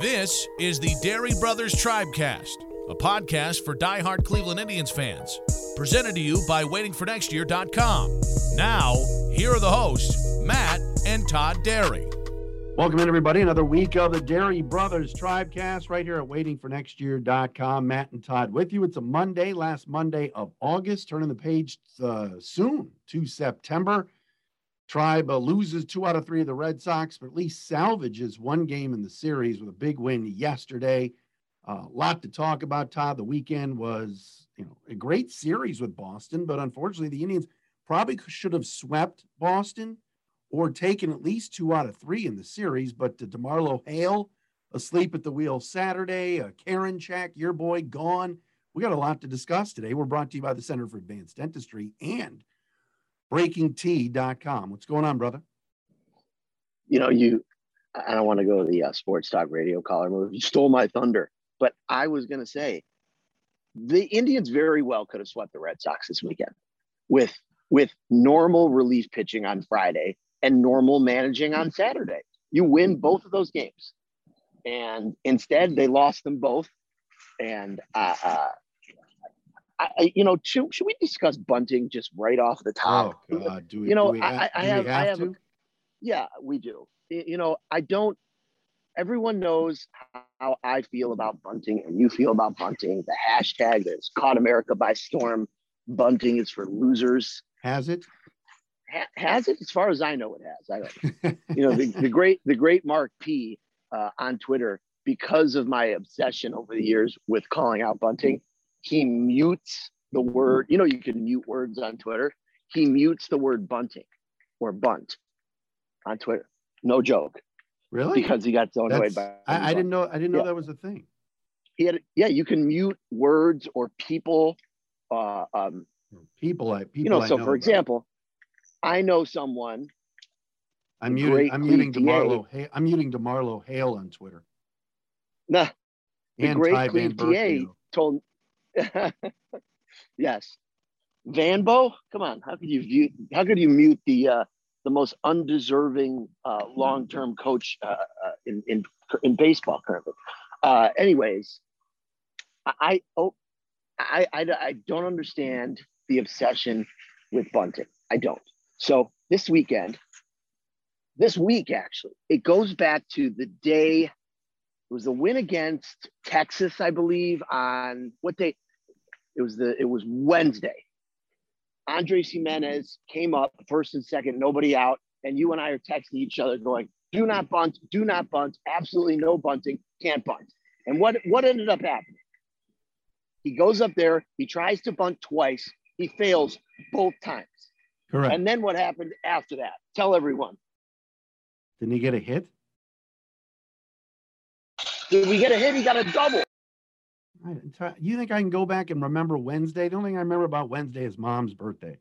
This is the Dery Brothers Tribecast, a podcast for diehard Cleveland Indians fans. Presented to you by waitingfornextyear.com. Now, here are the hosts, Matt and Todd Dery. Welcome in, everybody. Another week of the Dery Brothers Tribecast right here at waitingfornextyear.com. Matt and Todd with you. It's a Monday, last Monday of August. Turning the page uh, soon to September. Tribe loses two out of three of the Red Sox, but at least salvages one game in the series with a big win yesterday. A uh, lot to talk about, Todd. The weekend was, you know, a great series with Boston, but unfortunately, the Indians probably should have swept Boston or taken at least two out of three in the series. But uh, DeMarlo Hale asleep at the wheel Saturday, uh, Check, your boy, gone. We got a lot to discuss today. We're brought to you by the Center for Advanced Dentistry and breakingt.com. What's going on, brother? You know, you, I don't want to go to the uh, sports talk radio caller move. You stole my thunder, but I was going to say the Indians very well could have swept the Red Sox this weekend with with normal relief pitching on Friday and normal managing on Saturday. You win both of those games, and instead they lost them both. And uh, uh, I, you know, should, should we discuss bunting just right off the top? Oh God, do we? You know, we I, I have, have, I have, a, yeah, we do. You know, I don't. Everyone knows how I feel about bunting, and you feel about bunting. The hashtag that's caught America by storm. Bunting is for losers. Has it? Ha- has it? As far as I know, it has. I don't. you know, the, the great, the great Mark P uh, on Twitter, because of my obsession over the years with calling out bunting he mutes the word, you know, you can mute words on Twitter. He mutes the word bunting or bunt on Twitter. No joke. Really? Because he got so annoyed by I, I didn't know I didn't know yeah. that was a thing. He had yeah, you can mute words or people uh um people I people you know, I so know for about. example, I know someone I'm muting I'm muting DeMarlo ha- I'm muting DeMarlo Hale on Twitter. Nah, the and great Cleve TA told yes. Vanbo, come on. How could you view, how could you mute the uh, the most undeserving uh, long term coach uh, uh, in, in in baseball currently? Uh, anyways, I oh I, I I don't understand the obsession with bunting. I don't. So this weekend, this week actually, it goes back to the day it was the win against Texas, I believe, on what day? It was the it was Wednesday. Andres Gimenez came up first and second, nobody out, and you and I are texting each other going, "Do not bunt, do not bunt, absolutely no bunting, can't bunt." And what what ended up happening? He goes up there, he tries to bunt twice, he fails both times. Correct. And then what happened after that? Tell everyone. Didn't he get a hit? Did we get a hit? He got a double. You think I can go back and remember Wednesday? The only thing I remember about Wednesday is mom's birthday.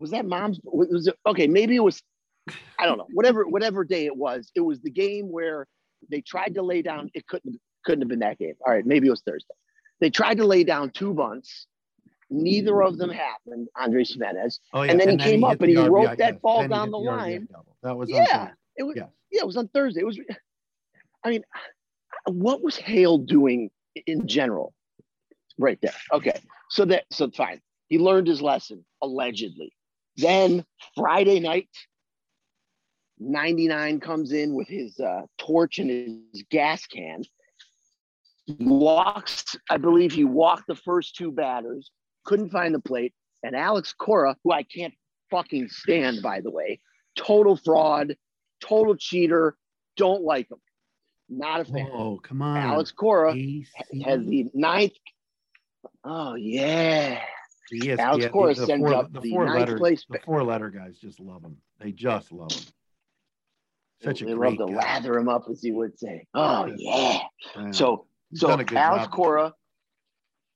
Was that mom's? Was it okay? Maybe it was. I don't know. Whatever, whatever day it was, it was the game where they tried to lay down. It couldn't couldn't have been that game. All right, maybe it was Thursday. They tried to lay down two bunts. Neither of them happened. Andres Gimenez, Oh, yeah. and then he he came up hit and he the wrote that ball down hit the line. That was Yeah, it was. Yes. Yeah, it was on Thursday. It was. I mean, what was Hale doing in general? Right there. Okay. So that so fine. He learned his lesson allegedly. Then Friday night, 99 comes in with his uh, torch and his gas can. Walks, I believe he walked the first two batters, couldn't find the plate. And Alex Cora, who I can't fucking stand, by the way, total fraud, total cheater, don't like him. Not a fan. Oh, come on. Alex Cora AC. has the ninth. Oh yeah. The Alex ESPN Cora the sends four, up the the four ninth letter place the four letter guys just love him. They just love him. Such a they great love to guy. lather him up, as he would say. Oh yeah. Yeah. So He's so done a good Alex. Cora,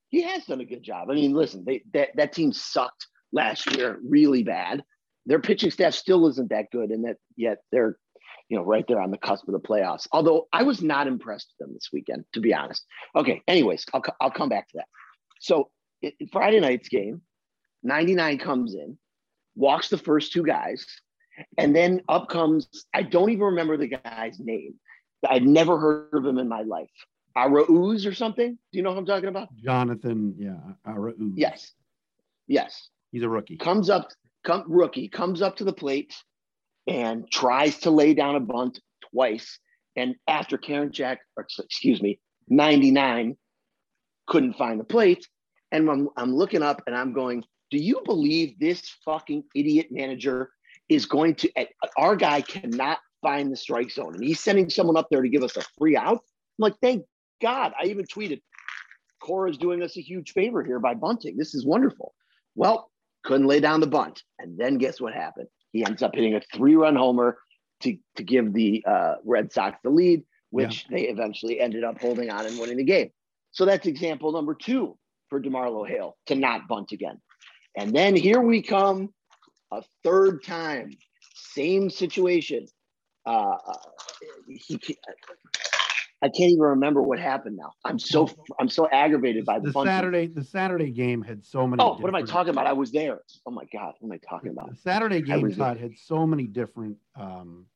he has done a good job. I mean, listen, they that, that team sucked last year really bad. Their pitching staff still isn't that good, and that yet they're you know right there on the cusp of the playoffs. Although I was not impressed with them this weekend, to be honest. Okay, anyways, I'll I'll come back to that. So it, Friday night's game, 99 comes in, walks the first two guys, and then up comes I don't even remember the guy's name. I'd never heard of him in my life. Arauz or something. Do you know who I'm talking about? Jonathan, yeah, Arauz. Yes. Yes. he's a rookie. Comes up, come rookie, comes up to the plate and tries to lay down a bunt twice. And after Karinchak, or excuse me, 99 couldn't find the plate. And I'm, I'm looking up and I'm going, do you believe this fucking idiot manager is going to, eh, our guy cannot find the strike zone and he's sending someone up there to give us a free out? I'm like, thank God. I even tweeted, Cora's doing us a huge favor here by bunting. This is wonderful. Well, couldn't lay down the bunt. And then guess what happened? He ends up hitting a three run homer to, to give the uh, Red Sox the lead, which they eventually ended up holding on and winning the game. So that's example number two for DeMarlo Hale to not bunt again. And then here we come a third time, same situation. Uh, uh, he, I can't even remember what happened now. I'm so I'm so aggravated by the, the. Saturday the Saturday game had so many. Oh, what am I talking about? I was there. Oh my god, what am I talking about? The Saturday game Todd, had so many different um,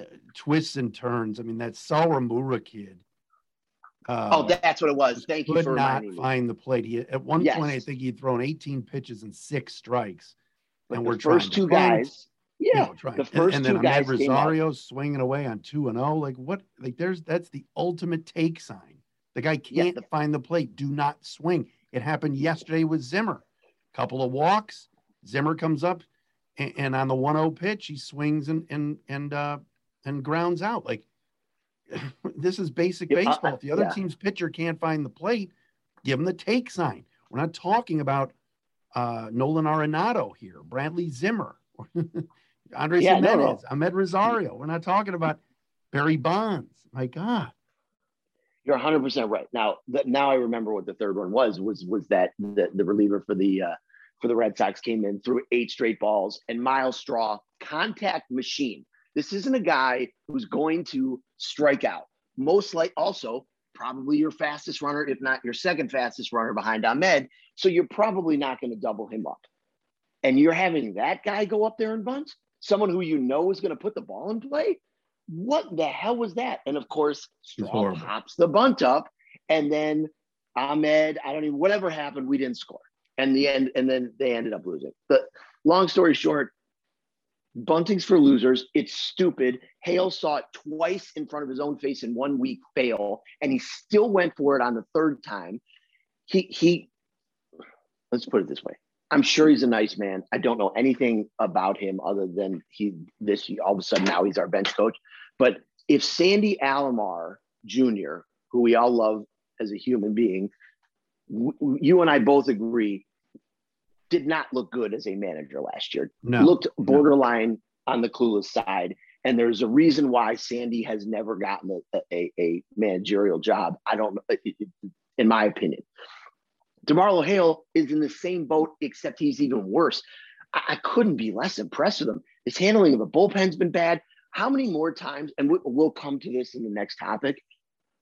uh, twists and turns. I mean, that Sawamura kid. Uh, Oh, that's what it was. Thank you for not find the plate. He at one Yes. point, I think he'd thrown 18 pitches and six strikes. But and we're first to two guys, yeah, the and- first and, two then guys Ahmed came up. Rosario swinging away on two and zero. Like what? Like there's that's the ultimate take sign. The guy can't find the plate. Do not swing. It happened yesterday with Zimmer. Couple of walks. Zimmer comes up, and, and on the 1-0 pitch, he swings and and and uh and grounds out. Like this is basic Yeah, I- baseball. If the other yeah. team's pitcher can't find the plate, give him the take sign. We're not talking about uh, Nolan Arenado here, Bradley Zimmer, Andres Yeah, no, Gimenez, no. Ahmed Rosario. We're not talking about Barry Bonds. My God. You're 100 percent right. Now, th- now I remember what the third one was. Was was that the, the reliever for the uh, for the Red Sox came in threw eight straight balls and Myles Straw contact machine. This isn't a guy who's going to strike out. Most like also probably your fastest runner, if not your second fastest runner behind Ahmed. So you're probably not going to double him up. And you're having that guy go up there and bunt, someone who you know is going to put the ball in play. What the hell was that? And of course, Straw pops the bunt up, and then Ahmed, I don't even whatever happened, we didn't score. And the end, and then they ended up losing. But long story short, bunting's for losers. It's stupid. Hale saw it twice in front of his own face in one week fail, and he still went for it on the third time. He he let's put it this way. I'm sure he's a nice man. I don't know anything about him other than he this all of a sudden now he's our bench coach. But if Sandy Alomar Jr., who we all love as a human being, w- you and I both agree, did not look good as a manager last year. No. Looked borderline on the clueless side. And there's a reason why Sandy has never gotten a, a, a managerial job. I don't in my opinion. DeMarlo Hale is in the same boat, except he's even worse. I, I couldn't be less impressed with him. His handling of the bullpen's been bad. How many more times, and we, we'll come to this in the next topic,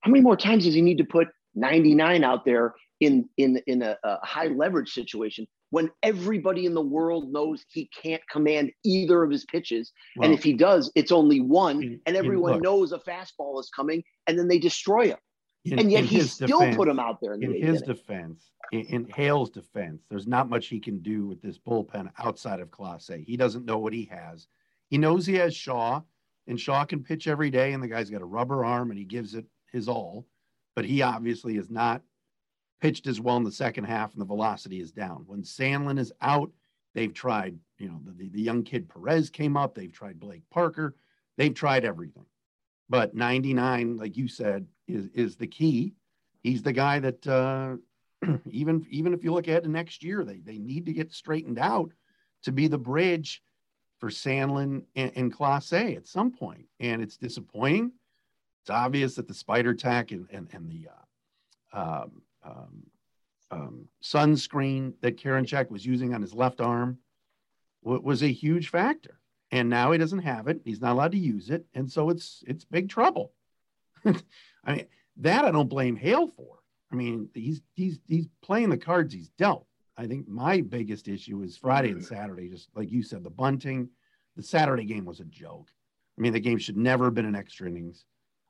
how many more times does he need to put 99 out there in, in, in a, a high leverage situation when everybody in the world knows he can't command either of his pitches? and if he does, it's only one, and everyone look. knows a fastball is coming, and then they destroy him. In- and yet he still defense- put him out there in, in his defense, in, in Hale's defense, there's not much he can do with this bullpen outside of Clase. He doesn't know what he has. He knows he has Shaw, and Shaw can pitch every day, and the guy's got a rubber arm and he gives it his all. But he obviously has not pitched as well in the second half, and the velocity is down. When Sandlin is out, they've tried, you know, the, the young kid Perez came up, they've tried Blake Parker, they've tried everything. But 99, like you said, is is the key. He's the guy that uh, even even if you look ahead to next year, they they need to get straightened out to be the bridge for Sandlin and, and A at some point. And it's disappointing. It's obvious that the spider tack and and, and the uh, um, um, um, sunscreen that Karinchak was using on his left arm was a huge factor. And now he doesn't have it. He's not allowed to use it, and so it's it's big trouble. I mean, that I don't blame Hale for. I mean, he's he's he's playing the cards he's dealt. I think my biggest issue is Friday and Saturday. Just like you said, the bunting. The Saturday game was a joke. I mean, the game should never have been an extra innings.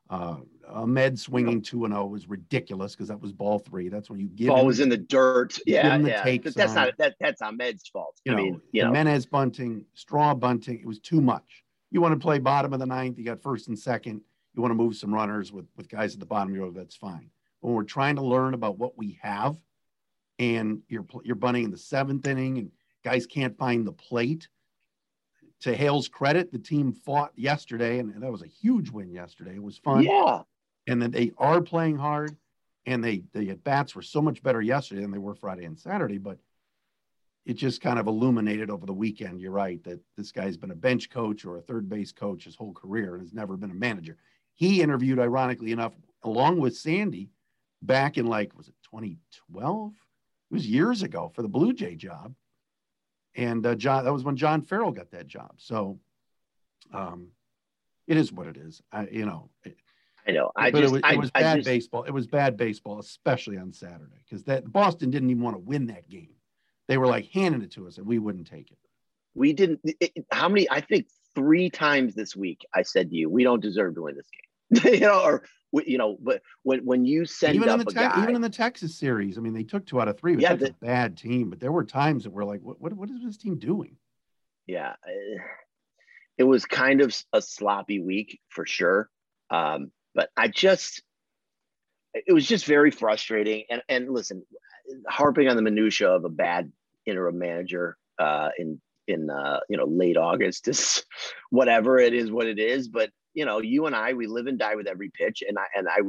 Uh, Ahmed swinging two and zero was ridiculous because that was ball three. That's when you give ball was in the dirt. Yeah, the yeah. That's on. not that. That's Ahmed's fault. you I know, mean, you know, Gimenez bunting, Straw bunting. It was too much. You want to play bottom of the ninth. You got first and second. You want to move some runners with with guys at the bottom of your order. That's fine. When we're trying to learn about what we have, and you're you're bunting in the seventh inning, and guys can't find the plate. To Hale's credit, the team fought yesterday, and that was a huge win yesterday. It was fun yeah. and then they are playing hard and they the at bats were so much better yesterday than they were Friday and Saturday but it just kind of illuminated over the weekend you're right that this guy's been a bench coach or a third base coach his whole career and has never been a manager he interviewed ironically enough along with Sandy back in like was it 2012 it was years ago for the Blue Jay job and uh, John that was when John Farrell got that job so um it is what it is I you know I know. I but just, it was, I, it was I bad just, baseball. It was bad baseball, especially on Saturday, because that Boston didn't even want to win that game. They were like handing it to us, and we wouldn't take it. we didn't. It, it- how many? I think three times this week I said to you, we don't deserve to win this game. you know, or you know, but when when you send Even in up the a Tex- guy, even in the Texas series, I mean, they took two out of three. But Yeah, that's a bad team. But there were times that we're like, what, what, what is this team doing? yeah, it was kind of a sloppy week for sure. Um, but I just, it was just very frustrating. And and listen, harping on the minutia of a bad interim manager uh, in in uh, you know late August is whatever it is, what it is. But you know, you and I, we live and die with every pitch, and I and I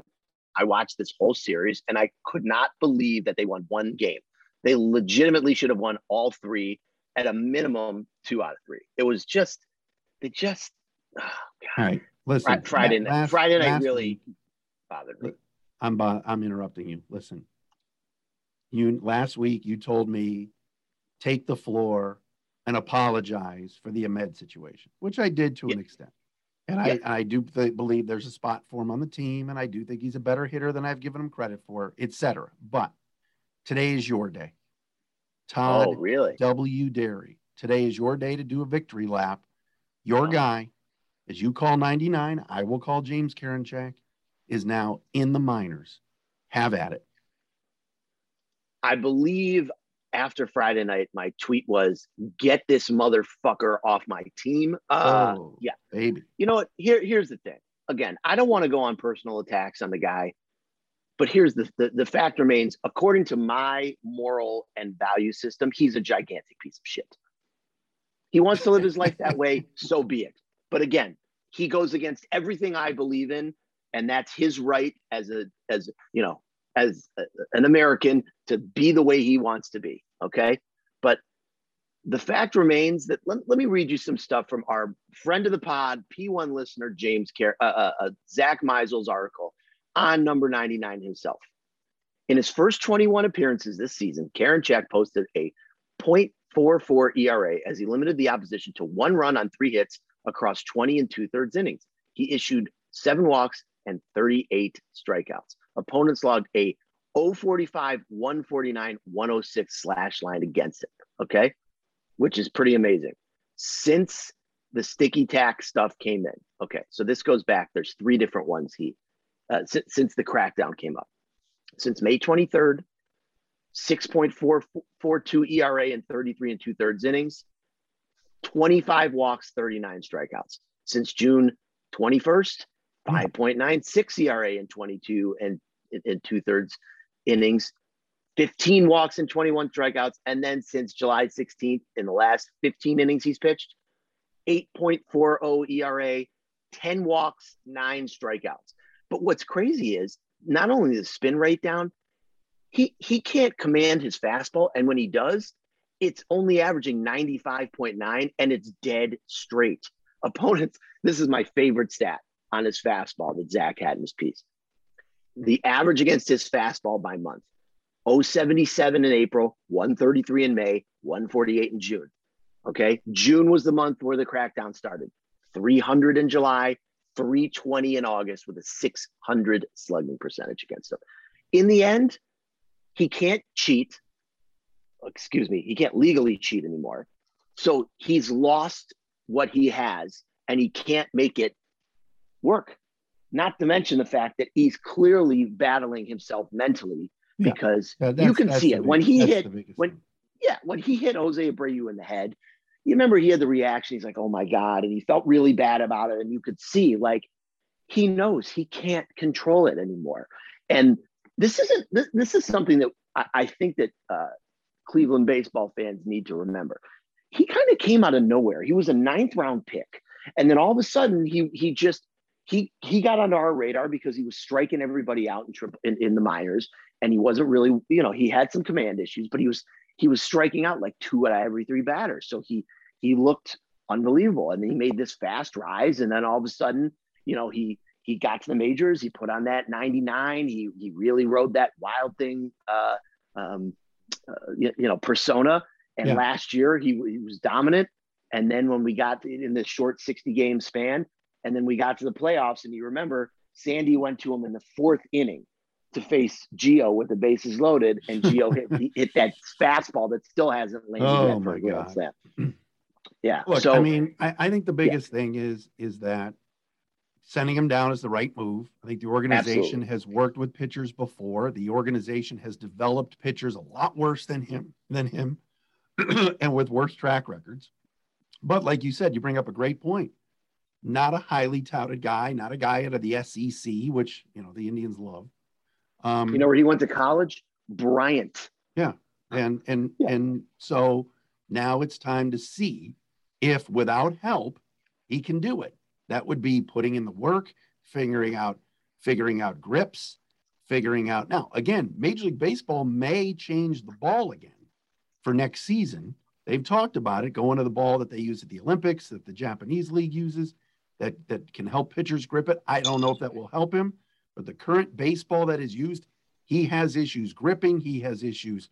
I watched this whole series, and I could not believe that they won one game. They legitimately should have won all three at a minimum, two out of three. It was just they just oh, God. All right, listen. Fri- Friday night- last- Friday night really- bothered me. I'm bo- I'm interrupting you. Listen, you last week you told me take the floor and apologize for the Ahmed situation, which I did to an extent. And. I, I do th- believe there's a spot for him on the team, and I do think he's a better hitter than I've given him credit for, et cetera. But today is your day. Oh, Todd Oh, really? W. Dery. Today is your day to do a victory lap. Your Wow. guy, as you call 99, I will call James Karinchak, is now in the minors. Have at it. I believe after Friday night, my tweet was, "Get this motherfucker off my team." Uh, oh, yeah. baby. You know what? Here, here's the thing. Again, I don't want to go on personal attacks on the guy, but here's the, the the fact remains. According to my moral and value system, he's a gigantic piece of shit. He wants to live his life that way, so be it. But again, he goes against everything I believe in, and that's his right as a as you know as an American to be the way he wants to be. Okay, but the fact remains that let, let me read you some stuff from our friend of the pod, P1 listener James Car- uh, uh, uh, Zach Meisel's article on number 99 himself. In his first 21 appearances this season, Karinchak posted a 0.44 ERA as he limited the opposition to one run on three hits across 20 and two thirds innings. He issued seven walks and 38 strikeouts. Opponents logged a 045, 149, 106 slash line against him. Okay. Which is pretty amazing. Since the sticky tack stuff came in. Okay. So this goes back. There's three different ones he, uh, since, since the crackdown came up. Since May 23rd, 6.442 ERA in 33 and two thirds innings, 25 walks, 39 strikeouts. Since June 21st, Hmm. 5.96 ERA in 22 and in two thirds innings, 15 walks and 21 strikeouts. And then since July 16th, in the last 15 innings he's pitched, 8.40 ERA, 10 walks, nine strikeouts. But what's crazy is not only the spin rate down, he he can't command his fastball, and when he does, it's only averaging 95.9 and it's dead straight. Opponents, this is my favorite stat on his fastball that Zach had in his piece. The average against his fastball by month 077 in April, 133 in May, 148 in June. Okay. June was the month where the crackdown started. 300 in July, 320 in August with a 600 slugging percentage against him. In the end, he can't cheat. Excuse me, he can't legally cheat anymore. So he's lost what he has and he can't make it work. Not to mention the fact that he's clearly battling himself mentally because yeah, you can see it when he hit when thing. yeah when he hit Jose Abreu in the head. You remember he had the reaction. He's like, "Oh my god," and he felt really bad about it. And you could see like he knows he can't control it anymore. And this isn't this, this is something that I, I think that uh, Cleveland baseball fans need to remember. He kind of came out of nowhere. He was a ninth round pick, and then all of a sudden he he just he he got on our radar because he was striking everybody out in, triple, in, in the minors, and he wasn't really you know he had some command issues, but he was he was striking out like two out of every three batters. So he he looked unbelievable, and he made this fast rise, and then all of a sudden you know he he got to the majors. He put on that 99. He he really rode that wild thing, uh, um, uh, you, you, know, persona. And yeah. last year he, he was dominant. And then when we got in this short 60 game span, and then we got to the playoffs, and you remember Sandy went to him in the fourth inning to face Gio with the bases loaded, and Gio hit hit that fastball that still hasn't landed oh yet for a grand slam. Yeah. Look, so I mean, I, I think the biggest yeah. thing is is that sending him down is the right move. I think the organization Absolutely. has worked with pitchers before. The organization has developed pitchers a lot worse than him than him and with worse track records. But like you said, you bring up a great point. Not a highly touted guy, not a guy out of the SEC, which you know the Indians love. Um, you know where he went to college? Bryant. Yeah, and and yeah. and so now it's time to see if without help he can do it. That would be putting in the work, figuring out figuring out grips, figuring out. Now, again, Major League Baseball may change the ball again for next season. They've talked about it going to the ball that they use at the Olympics, that the Japanese league uses, that that can help pitchers grip it. I don't know if that will help him, but the current baseball that is used, he has issues gripping, he has issues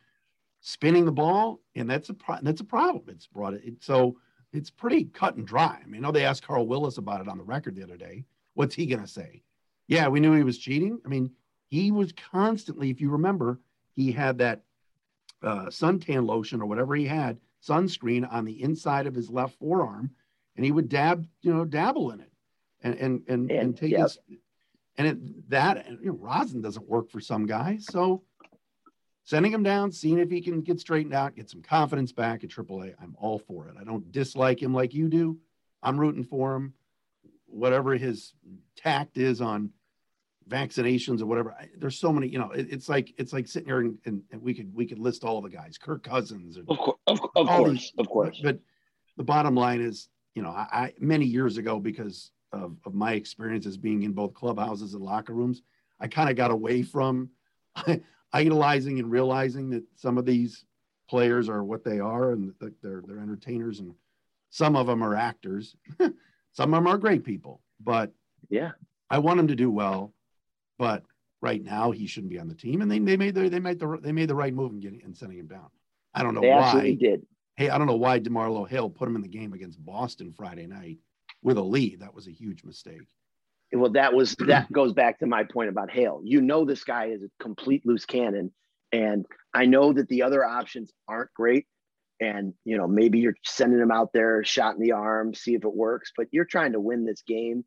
spinning the ball, and that's a pro- that's a problem. It's brought it so it's pretty cut and dry. I mean, I know they asked Carl Willis about it on the record the other day. What's he going to say? Yeah, we knew he was cheating. I mean, he was constantly, if you remember, he had that uh, suntan lotion or whatever he had, sunscreen on the inside of his left forearm, and he would dab, you know, dabble in it, and and and, and, and take yep. his, and it, that you know, rosin doesn't work for some guys, so sending him down, seeing if he can get straightened out, get some confidence back at AAA. I'm all for it. I don't dislike him like you do. I'm rooting for him. Whatever his tact is on vaccinations or whatever. I, there's so many, you know, it, it's like it's like sitting here and, and, and, we could we could list all the guys, Kirk Cousins, and, of, course, of, of course, these, of course. But the bottom line is, you know, I, I many years ago because of, of my experiences being in both clubhouses and locker rooms, I kind of got away from. idolizing and realizing that some of these players are what they are and that they're they're entertainers and some of them are actors. Some of them are great people but yeah. I want him to do well but right now he shouldn't be on the team and they, they made the, they made the they made the right move in getting and sending him down. I don't know they why. absolutely did hey i don't know why demarlo Hale put him in the game against boston friday night with a lead that was a huge mistake well, that was that goes back to my point about Hale. You know, this guy is a complete loose cannon, and I know that the other options aren't great. And you know, maybe you're sending him out there, shot in the arm, see if it works. But you're trying to win this game.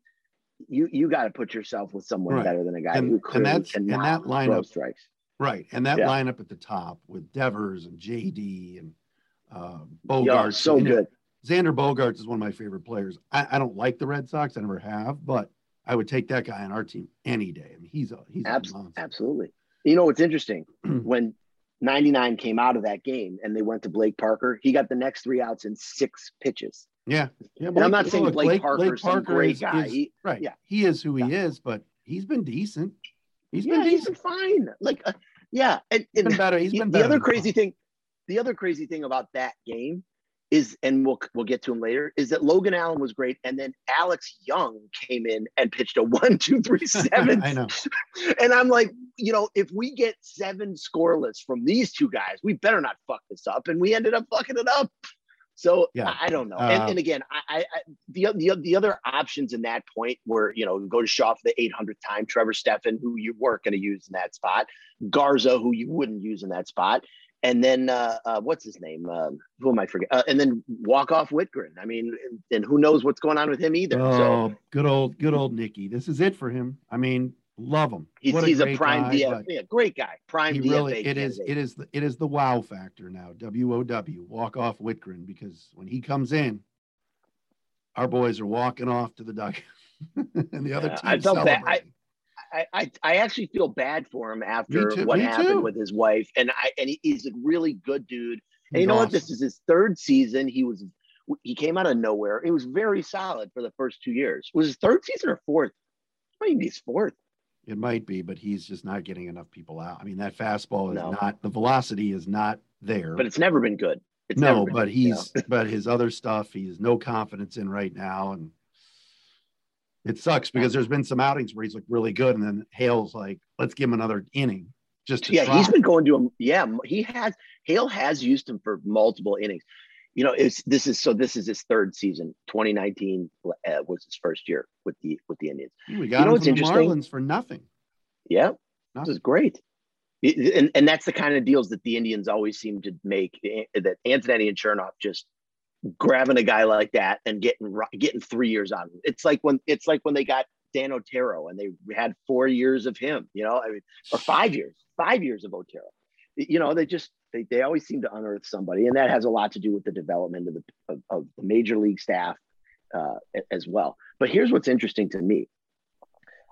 You you got to put yourself with someone right. better than a guy and, who clearly and that's, and that lineup, strikes. Right, and that yeah. lineup at the top with Devers and JD and uh, Bogaerts. so good. Xander Bogaerts is one of my favorite players. I, I don't like the Red Sox. I never have, but I would take that guy on our team any day. I mean, he's a he's Abs- a absolutely. You know what's interesting when 99 came out of that game and they went to Blake Parker, he got the next three outs in six pitches. Yeah, yeah. Blake, I'm not saying Blake, Blake Parker's Blake Parker great is, guy. Is, he, right. Yeah, he is who he yeah. is, but he's been decent. He's yeah, been decent. He's been fine. Like uh, Yeah, and, He's and been better. He's the, been the other crazy thing, the other crazy thing about that game is, and we'll we'll get to him later, is that Logan Allen was great, and then Alex Young came in and pitched a one, two, three, seven, I know. and I'm like, you know, if we get seven scoreless from these two guys, we better not fuck this up, and we ended up fucking it up. So Yeah. I, I don't know. and, Uh, and again, I, I, the, the the other options in that point were, you know, go to Shaw for the 800th time, Trevor Stephan, who you weren't going to use in that spot, Garza, who you wouldn't use in that spot, and then uh, uh, what's his name? Um, who am I forgetting? Uh, and then walk off Wittgren. I mean, and, and who knows what's going on with him either. Oh, so good old, good old Nicky. This is it for him. I mean, love him. he's, a great prime guy, DF, yeah, great guy, prime DFA. really, it is, candidate. it is, the, it is the wow factor now. W O W, walk off Wittgren, because when he comes in, our boys are walking off to the dugout, and the other Yeah, team I felt bad. I-. I, I, I actually feel bad for him after too- what happened too. with his wife, and I and he, he's a really good dude. And you know what? This is his third season. He was he came out of nowhere. It was very solid for the first two years. Was his third season or fourth? Maybe he's fourth. It might be, but he's just not getting enough people out. I mean, that fastball is No. not the velocity is not there. But it's never been good. It's no, but good, you know? he's but his other stuff he has no confidence in right now, and it sucks because there's been some outings where he's looked really good, and then Hale's like, let's give him another inning just to yeah, try. he's been going to him. Yeah, he has. Hale has used him for multiple innings. You know, it's this is so. This is his third season. 2019 uh, was his first year with the with the Indians. we got know him what's interesting? Marlins for nothing. Yeah, this is great. It- and, and that's the kind of deals that the Indians always seem to make. eh, That Antonetti and Chernoff just grabbing a guy like that and getting getting three years of him. It's like when it's like when they got Dan Otero and they had four years of him. You know, I mean, or five years, five years of Otero. You know, they just they, they always seem to unearth somebody, and that has a lot to do with the development of the of, of the major league staff uh, as well. But here's what's interesting to me: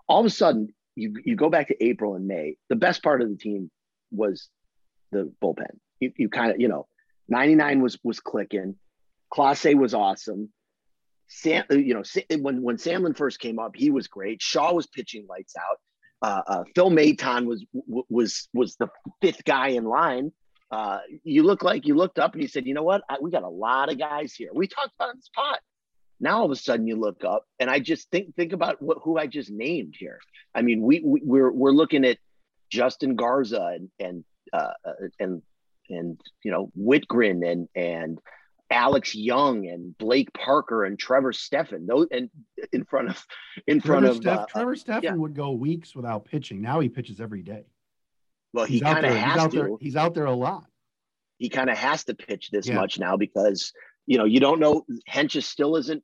all of a sudden, you you go back to April and May. The best part of the team was the bullpen. You, you kind of you know, 99 was was clicking. Clase was awesome. Sam, you know, when when Sandlin first came up, he was great. Shaw was pitching lights out. Uh, uh, Phil Maton was was was the fifth guy in line. Uh, you look like you looked up and you said, you know what, I, we got a lot of guys here. We talked about this pot. Now all of a sudden you look up and I just think think about what who I just named here. I mean, we, we we're we're looking at Justin Garza and and uh, uh, and and you know Wittgren and and Alex Young and Blake Parker and Trevor Stephan. Those and in front of in front Trevor, of uh, Trevor Stephan yeah. would go weeks without pitching. Now he pitches every day. well, he He's out kind of there. He's has out to. there. He's out there a lot. he kind of has to pitch this Yeah. much now because you know you don't know Hentges still isn't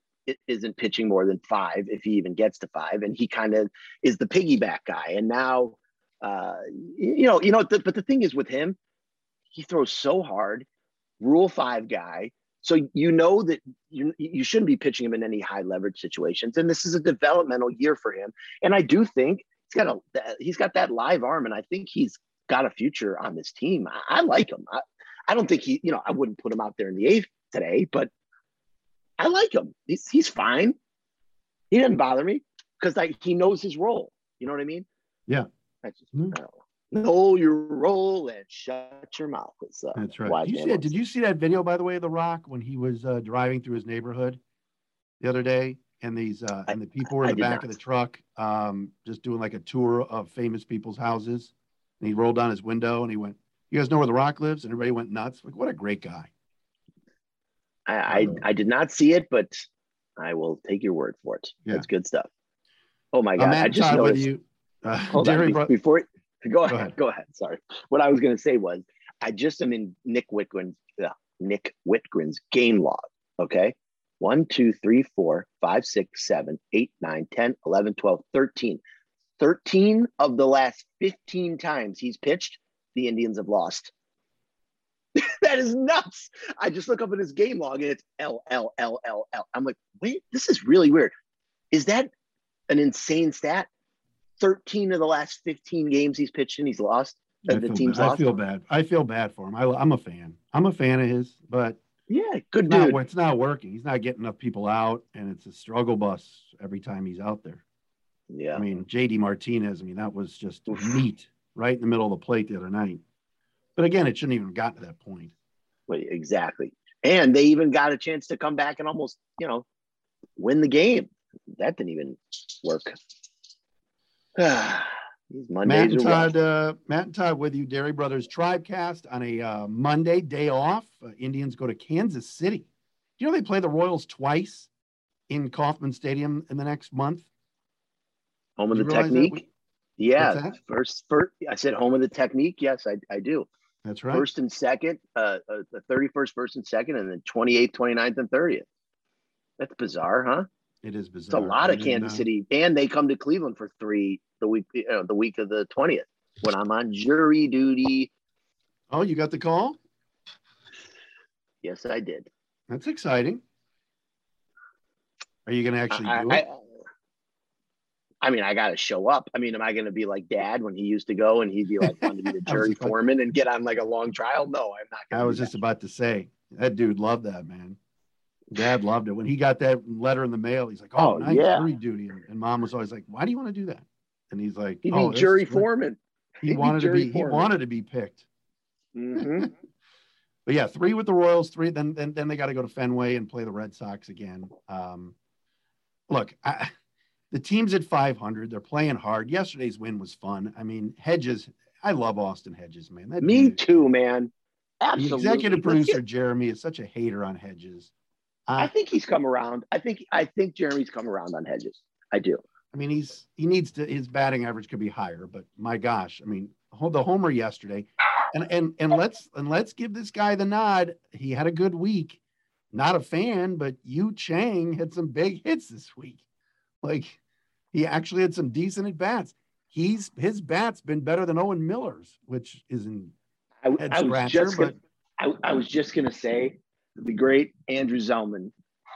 isn't pitching more than five if he even gets to five and he kind of is the piggyback guy and now uh you know you know the, but the thing is with him he throws so hard rule five guy so you know that you you shouldn't be pitching him in any high leverage situations and this is a developmental year for him and I do think he's got a he's got that live arm and I think he's got a future on this team I, I like him I, I don't think he, you know, I wouldn't put him out there in the eighth today, but I like him. He's he's fine. He doesn't bother me because like he knows his role. You know what I mean? Yeah. I just, Mm. I know. your role and shut your mouth. It's, uh, That's right. You see, did you see that video, by the way, of The Rock when he was uh, driving through his neighborhood the other day, and these uh, and the people were in I the back of the truck, um, just doing like a tour of famous people's houses, and he rolled down his window and he went, "You guys know where The Rock lives?" And everybody went nuts. Like, what a great guy. I, I I did not see it, but I will take your word for it. Yeah. That's good stuff. Oh my I'm god! I just noticed. you. Uh, Jerry on, before go ahead, ahead. go ahead. Sorry. What I was going to say was I just am in Nick Wittgren's uh, Nick Wittgren's game log. Okay. 1, 2, 3, 4, 5, 6, 7, 8, 9, 10, 11, 12, 13. 13 of the last 15 times he's pitched, the Indians have lost. that is nuts. I just look up in his game log and it's L, L, L, L, L. I'm like, wait, this is really weird. Is that an insane stat? 13 of the last 15 games he's pitched and he's lost. I the feel team's bad. I lost? feel bad. I feel bad for him. I, I'm a fan. I'm a fan of his, but Yeah, good it's not, it's not working. He's not getting enough people out, and it's a struggle bus every time he's out there. Yeah. I mean, JD Martinez, I mean, that was just Oof. meat right in the middle of the plate the other night. But again, it shouldn't even have gotten to that point. Wait, exactly. And they even got a chance to come back and almost, you know, win the game. That didn't even work. These Mondays Matt and. Todd, uh, Matt and Todd with you, Dery Brothers Tribecast on a uh, Monday day off. Uh, Indians go to Kansas City. Do you know they play the Royals twice in Kauffman Stadium in the next month? home of the technique. Yeah, first, first. I said home of the technique. Yes, I, I do. That's right. First and second, uh, uh, the thirty first, and second, and then 28th, 29th, and thirtieth. That's bizarre, huh? It is bizarre. It's a lot of Kansas uh, City, and they come to Cleveland for three the week, you know, the week of the twentieth when I'm on jury duty. Oh, you got the call? Yes, I did. That's exciting. Are you going to actually I, do I, it? I mean, I got to show up. I mean, am I going to be like Dad when he used to go and he'd be like wanted to be the jury foreman and get on like a long trial? No, I'm not. Gonna I was just about to say that dude loved that man. Dad loved it when he got that letter in the mail. He's like, "Oh, Oh, nice yeah. jury duty," and, mom was always like, "Why do you want to do that?" And he's like, He'd "Oh, be jury foreman. He he'd wanted to be. He wanted to be picked. hmm But yeah, three with the Royals, three. Then then then they got to go to Fenway and play the Red Sox again. Um, look, I, the team's at 500. They're playing hard. Yesterday's win was fun. I mean, Hedges. I love Austin Hedges, man. That Me dude- too, man. The Absolutely. executive producer Jeremy is such a hater on Hedges. I Uh, think he's come around. I think I think Jeremy's come around on Hedges. I do. I mean, he's he needs to his batting average could be higher, but my gosh, I mean, the homer yesterday, and and and let's and let's give this guy the nod. He had a good week. Not a fan, but Yu Chang had some big hits this week. Like he actually had some decent at bats. He's his bat's been better than Owen Miller's, which isn't I, I was just gonna, I, I was just gonna say the great Andrew Zellman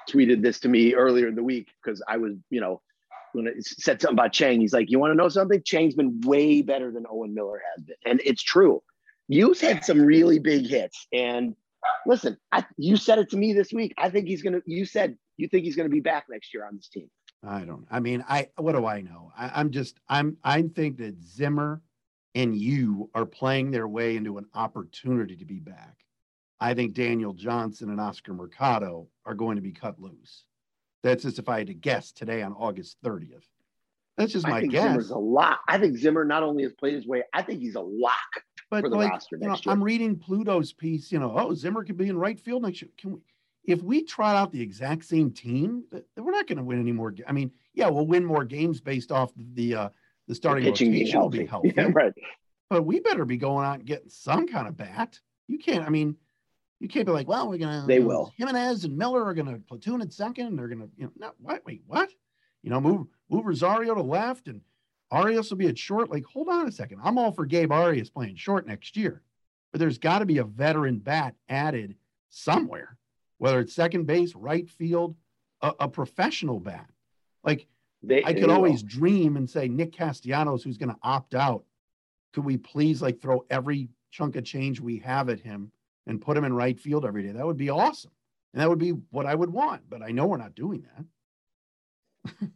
tweeted this to me earlier in the week because I was, you know, when it said something about Chang, he's like, "You want to know something? Chang's been way better than Owen Miller has been, and it's true. You've had some really big hits, and listen, I, you said it to me this week. I think he's gonna. You said you think he's gonna be back next year on this team. I don't. I mean, I what do I know? I, I'm just I'm I think that Zimmer and you are playing their way into an opportunity to be back. I think Daniel Johnson and Oscar Mercado are going to be cut loose. That's just if I had to guess today on August 30th. That's just my guess. I think guess. Zimmer's a lot. I think Zimmer not only has played his way, I think he's a lock. But for the like, roster you know, next year. I'm reading Pluto's piece. You know, oh, Zimmer could be in right field next year. Can we? If we trot out the exact same team, we're not going to win any more. I mean, yeah, we'll win more games based off the uh, the starting pitching being rotation will be healthy. Yeah, right. But we better be going out and getting some kind of bat. You can't. I mean, you can't be like, well, we're gonna. They you know, will. Gimenez and Miller are gonna platoon at second. And they're gonna, you know, no, what? Wait, what? You know, move move Rosario to left and Arias will be at short. Like, hold on a second. I'm all for Gabe Arias playing short next year, but there's got to be a veteran bat added somewhere, whether it's second base, right field, a, a professional bat. Like They, I could will. always dream and say Nick Castellanos, who's going to opt out. Could we please like throw every chunk of change we have at him and put him in right field every day? That would be awesome, and that would be what I would want. But I know we're not doing that.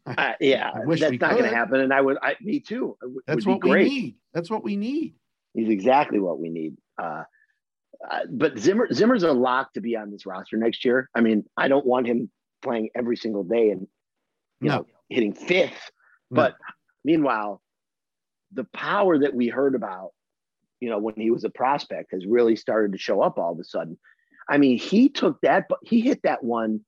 Uh, yeah, I wish that's not going to happen. And I would, I, me too. Would, That's what we need. That's what we need. He's exactly what we need. Uh, uh, but Zimmer, Zimmer's a lock to be on this roster next year. I mean, I don't want him playing every single day and you No. know hitting fifth. No. But meanwhile, the power that we heard about, you know, when he was a prospect has really started to show up all of a sudden. I mean, he took that, but he hit that one.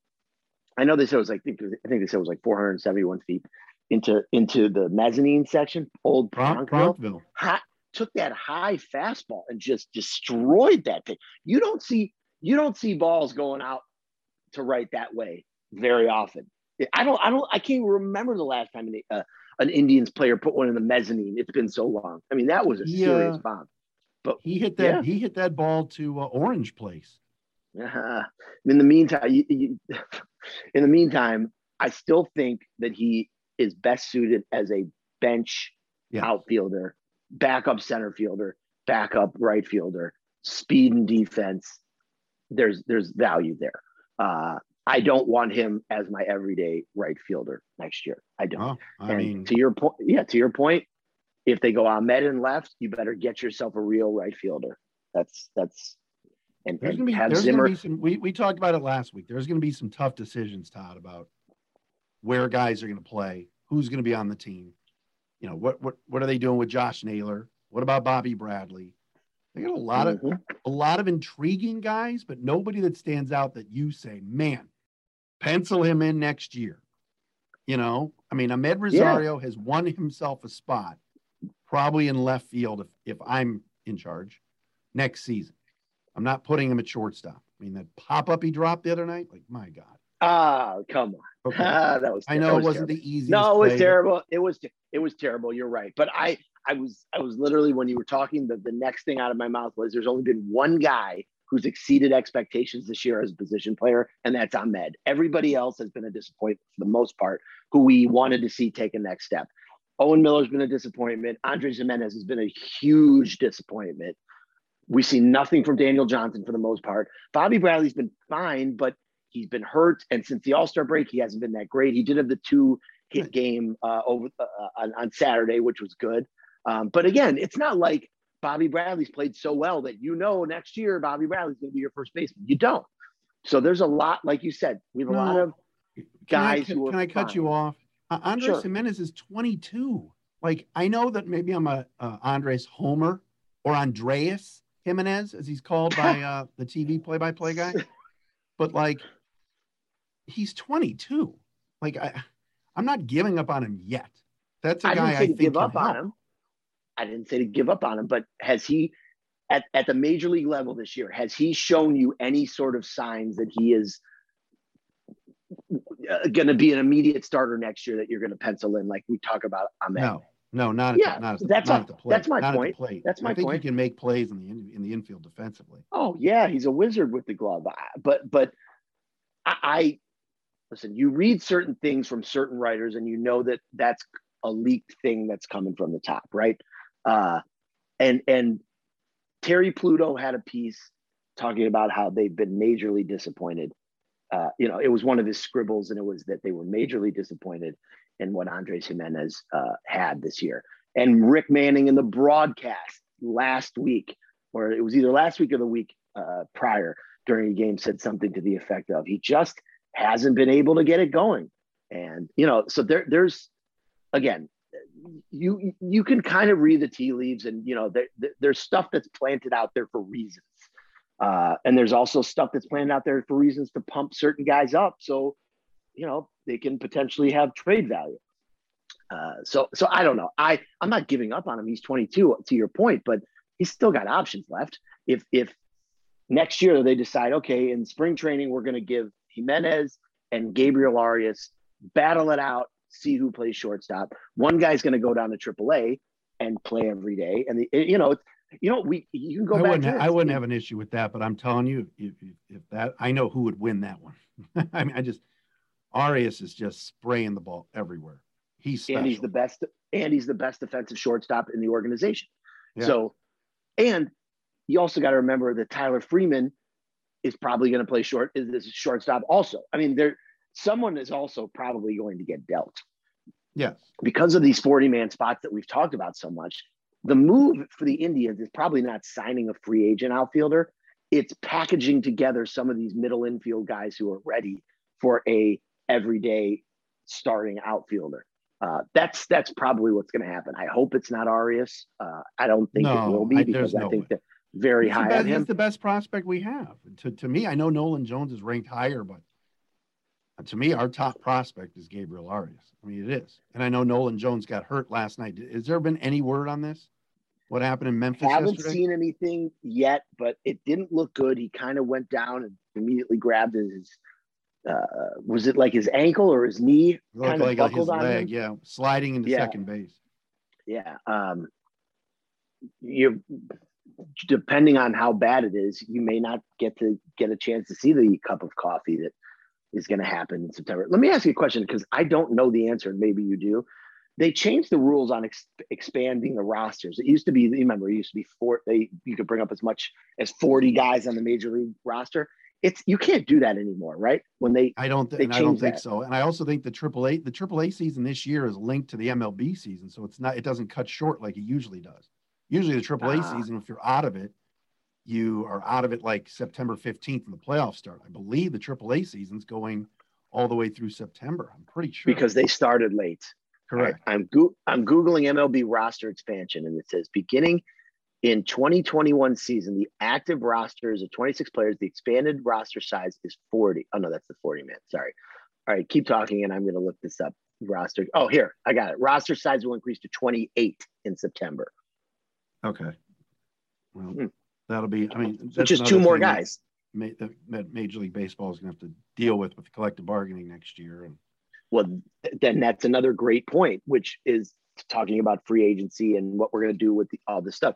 I know they said it was like I think, they said it was like 471 feet into into the mezzanine section, old Bron- Bronxville Bronxville. hot, took that high fastball and just destroyed that thing. You don't see you don't see balls going out to right that way very often. I don't I don't I can't even remember the last time an, uh, an Indians player put one in the mezzanine. It's been so long. I mean, that was a Yeah. serious bomb. But He hit that. Yeah. He hit that ball to uh, Orange Place. uh, in the meantime, you, you, in the meantime, I still think that he is best suited as a bench Yeah. outfielder, backup center fielder, backup right fielder, speed and defense. There's there's value there. Uh, I don't want him as my everyday right fielder next year. I don't. Oh, I and mean, to your point, yeah, to your point, if they go Ahmed and left, you better get yourself a real right fielder. That's that's and, There's gonna be have there's Zimmer. gonna be some we, we talked about it last week. There's gonna be some tough decisions, Todd, about where guys are gonna play, who's gonna be on the team. You know, what what what are they doing with Josh Naylor? What about Bobby Bradley? They got a lot of Mhm. a lot of intriguing guys, but nobody that stands out that you say, man, pencil him in next year. You know, I mean, Ahmed Rosario has won himself a spot, probably in left field if, if I'm in charge next season. I'm not putting him at shortstop. I mean, that pop up he dropped the other night, like, my God. Ah, come on. Okay. that was I know it was wasn't terrible. the easiest. No, it was play, terrible. It was it was terrible. You're right. But I I was I was literally when you were talking, the, the next thing out of my mouth was there's only been one guy who's exceeded expectations this year as a position player, and that's Amed. Everybody else has been a disappointment for the most part, who we wanted to see take a next step. Owen Miller's been a disappointment. Andres Gimenez has been a huge disappointment. We see nothing from Daniel Johnson for the most part. Bobby Bradley's been fine, but he's been hurt, and since the All Star break, he hasn't been that great. He did have the two hit game uh, over uh, on, on Saturday, which was good. Um, but again, it's not like Bobby Bradley's played so well that you know next year Bobby Bradley's going to be your first baseman. You don't. So there's a lot, like you said, we have a lot No. of Can I, guys can, who are can I cut you off? Uh, Andres Sure. Gimenez is 22. Like, I know that maybe I'm a uh, Andres Homer or Andreas Gimenez, as he's called by uh, the TV play by play guy. But like, he's 22. Like, I, I'm not giving up on him yet. That's a I guy didn't say I to give up on him. I didn't say to give up on him, but has he at, at the major league level this year, has he shown you any sort of signs that he is going to be an immediate starter next year that you're going to pencil in like we talk about Amed? No, no, not Yeah, the, not the, that's not my- at the plate. that's my not point. That's my I think point. he can make plays in the in, in the infield defensively. Oh yeah, he's a wizard with the glove. But but I, I listen. You read certain things from certain writers, and you know that that's a leaked thing that's coming from the top, right? Uh, and and Terry Pluto had a piece talking about how they've been majorly disappointed. Uh, you know, it was one of his scribbles, and it was that they were majorly disappointed in what Andres Gimenez uh, had this year. And Rick Manning in the broadcast last week, or it was either last week or the week uh, prior during a game, said something to the effect of, "He just hasn't been able to get it going." And you know, so there, there's again, you you can kind of read the tea leaves, and you know, there, there- there's stuff that's planted out there for reasons. Uh, and there's also stuff that's planned out there for reasons to pump certain guys up. So, you know, they can potentially have trade value. Uh, so, so I don't know. I I'm not giving up on him. He's 22, to your point, but he's still got options left. If if next year they decide, okay, in spring training we're going to give Gimenez and Gabriel Arias battle it out, see who plays shortstop. One guy's going to go down to AAA and play every day, and the, you know, you know, we you can go I back. wouldn't. I wouldn't have an issue with that, but I'm telling you, if, if, that, I know who would win that one. I mean, I just, Arias is just spraying the ball everywhere. He's special. and he's the best and he's the best defensive shortstop in the organization. Yeah. So, and you also got to remember that Tyler Freeman is probably going to play short is this shortstop also. I mean, there someone is also probably going to get dealt yes. because of these 40 man spots that we've talked about so much. The move for the Indians is probably not signing a free agent outfielder. It's packaging together some of these middle infield guys who are ready for a everyday starting outfielder. Uh, that's that's probably what's going to happen. I hope it's not Arias. Uh, I don't think No, it will be I- because I no think way. that very He's high best- He's the best prospect we have. To, to me, I know Nolan Jones is ranked higher, but to me, our top prospect is Gabriel Arias. I mean, it is. And I know Nolan Jones got hurt last night. Has there been any word on this? What happened in Memphis I Haven't yesterday? seen anything yet, but it didn't look good. He kind of went down and immediately grabbed his. Uh, was it like his ankle or his knee? Looked kind of like his leg, him? yeah, sliding into Yeah. second base. Yeah. Um, you depending on how bad it is, you may not get to get a chance to see the cup of coffee that is going to happen in September. Let me ask you a question because I don't know the answer, and maybe you do. They changed the rules on ex- expanding the rosters. It used to be, you remember, it used to be four. They you could bring up as much as forty guys on the major league roster. it's you can't do that anymore, right? When they I don't They think I don't think that. so. And I also think the triple A the triple A season this year is linked to the MLB season. So it's not it doesn't cut short like it usually does. Usually the triple A Ah. season, if you're out of it, you are out of it like September 15th and the playoffs start. I believe the triple A season's going all the way through September. I'm pretty sure. because they started late. Correct. I, am go- I'm googling MLB roster expansion, and it says beginning in 2021 season, the active roster is of 26 players. The expanded roster size is 40. Oh no, that's the 40 man. Sorry. All right, keep talking, and I'm going to look this up. Roster. Oh, here I got it. Roster size will increase to 28 in September, Okay. Well, Hmm. that'll be I mean which that's is two more guys. That that Major League Baseball is going to have to deal with with collective bargaining next year. And Well, th- then that's another great point, which is talking about free agency and what we're going to do with the, all this stuff.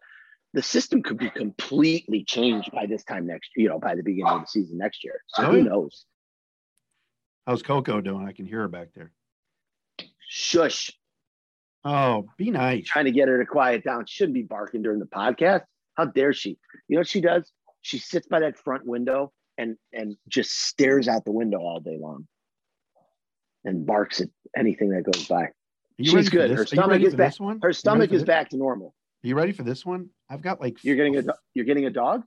The system could be completely changed by this time next, you know, by the beginning of the season next year. So Oh, who knows? how's Coco doing? I can hear her back there. Shush! Oh, be nice. Trying to get her to quiet down. She shouldn't be barking during the podcast. How dare she? You know what she does? She sits by that front window and and just stares out the window all day long, and barks at anything that goes by. She's good. Her stomach is back. Her stomach is back to normal. Are you ready for this one? I've got like You're getting a do- you're getting a dog.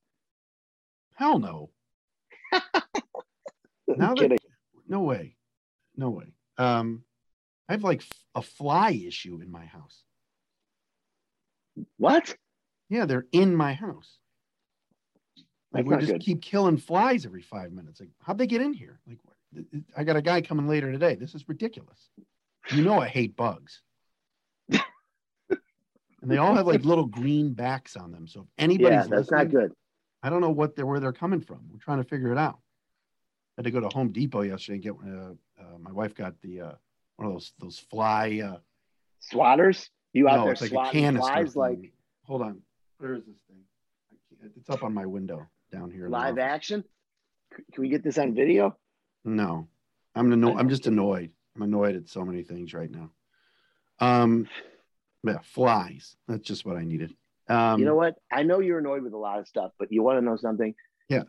hell no. Now that- No way. No way. Um, I have like f- a fly issue in my house. What? Yeah, they're in my house. Like That's we just good. keep killing flies every five minutes. Like, how'd they get in here? Like, I got a guy coming later today. This is ridiculous. You know I hate bugs. and they all have like little green backs on them. So if anybody's Yeah, that's not good. I don't know what they're where they're coming from. We're trying to figure it out. I had to go to Home Depot yesterday and get uh, uh, my wife got the uh, one of those those fly. Uh, Swatters? You out no, there it's like a canister. flies like hold on, where is this thing? I can't, it's up on my window down here. live action? Can we get this on video? No, I'm anno- I'm just annoyed. I'm annoyed at so many things right now. Um, yeah, flies. That's just what I needed. Um, you know what? I know you're annoyed with a lot of stuff, but you want to know something? Yeah.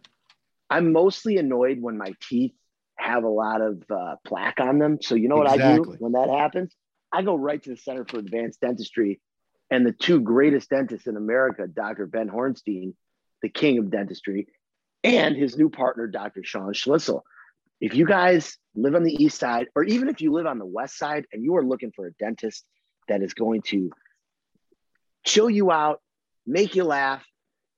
I'm mostly annoyed when my teeth have a lot of uh, plaque on them. So you know what I do when that happens? I go right to the Center for Advanced Dentistry, and the two greatest dentists in America, Dr. Ben Hornstein, the king of dentistry, and his new partner, Dr. Sean Schlissel. If you guys live on the east side, or even if you live on the west side and you are looking for a dentist that is going to chill you out, make you laugh,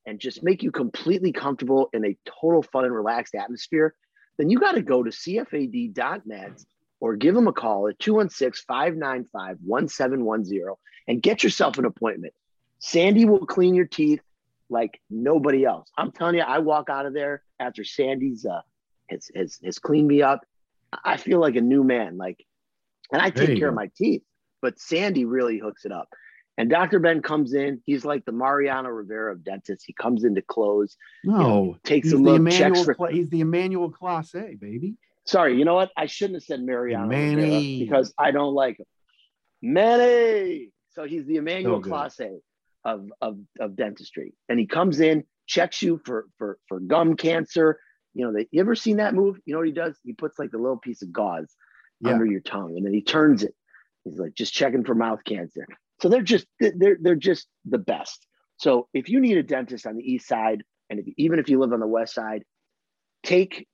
and just make you completely comfortable in a total fun and relaxed atmosphere, then you got to go to cfad.net or give them a call at 216 595 1710 and get yourself an appointment. Sandy will clean your teeth like nobody else. I'm telling you, I walk out of there after Sandy's uh, has, has, has cleaned me up. I feel like a new man. Like, and I take you care of my teeth, but Sandy really hooks it up. And Dr. Ben comes in. He's like the Mariano Rivera of dentists. He comes in to close, no, takes he's a the look, checks for. He's the Emmanuel Clase baby. Sorry, you know what? I shouldn't have said Mariano Rivera because I don't like him. Manny. So he's the Emmanuel So. Clase of, of, of dentistry. And he comes in, checks you for, for, for gum cancer. You know, they, you ever seen that move? You know what he does? He puts like the little piece of gauze Yeah. under your tongue and then he turns it. He's like just checking for mouth cancer. So they're just they're they're just the best. So if you need a dentist on the east side, and if, even if you live on the west side, take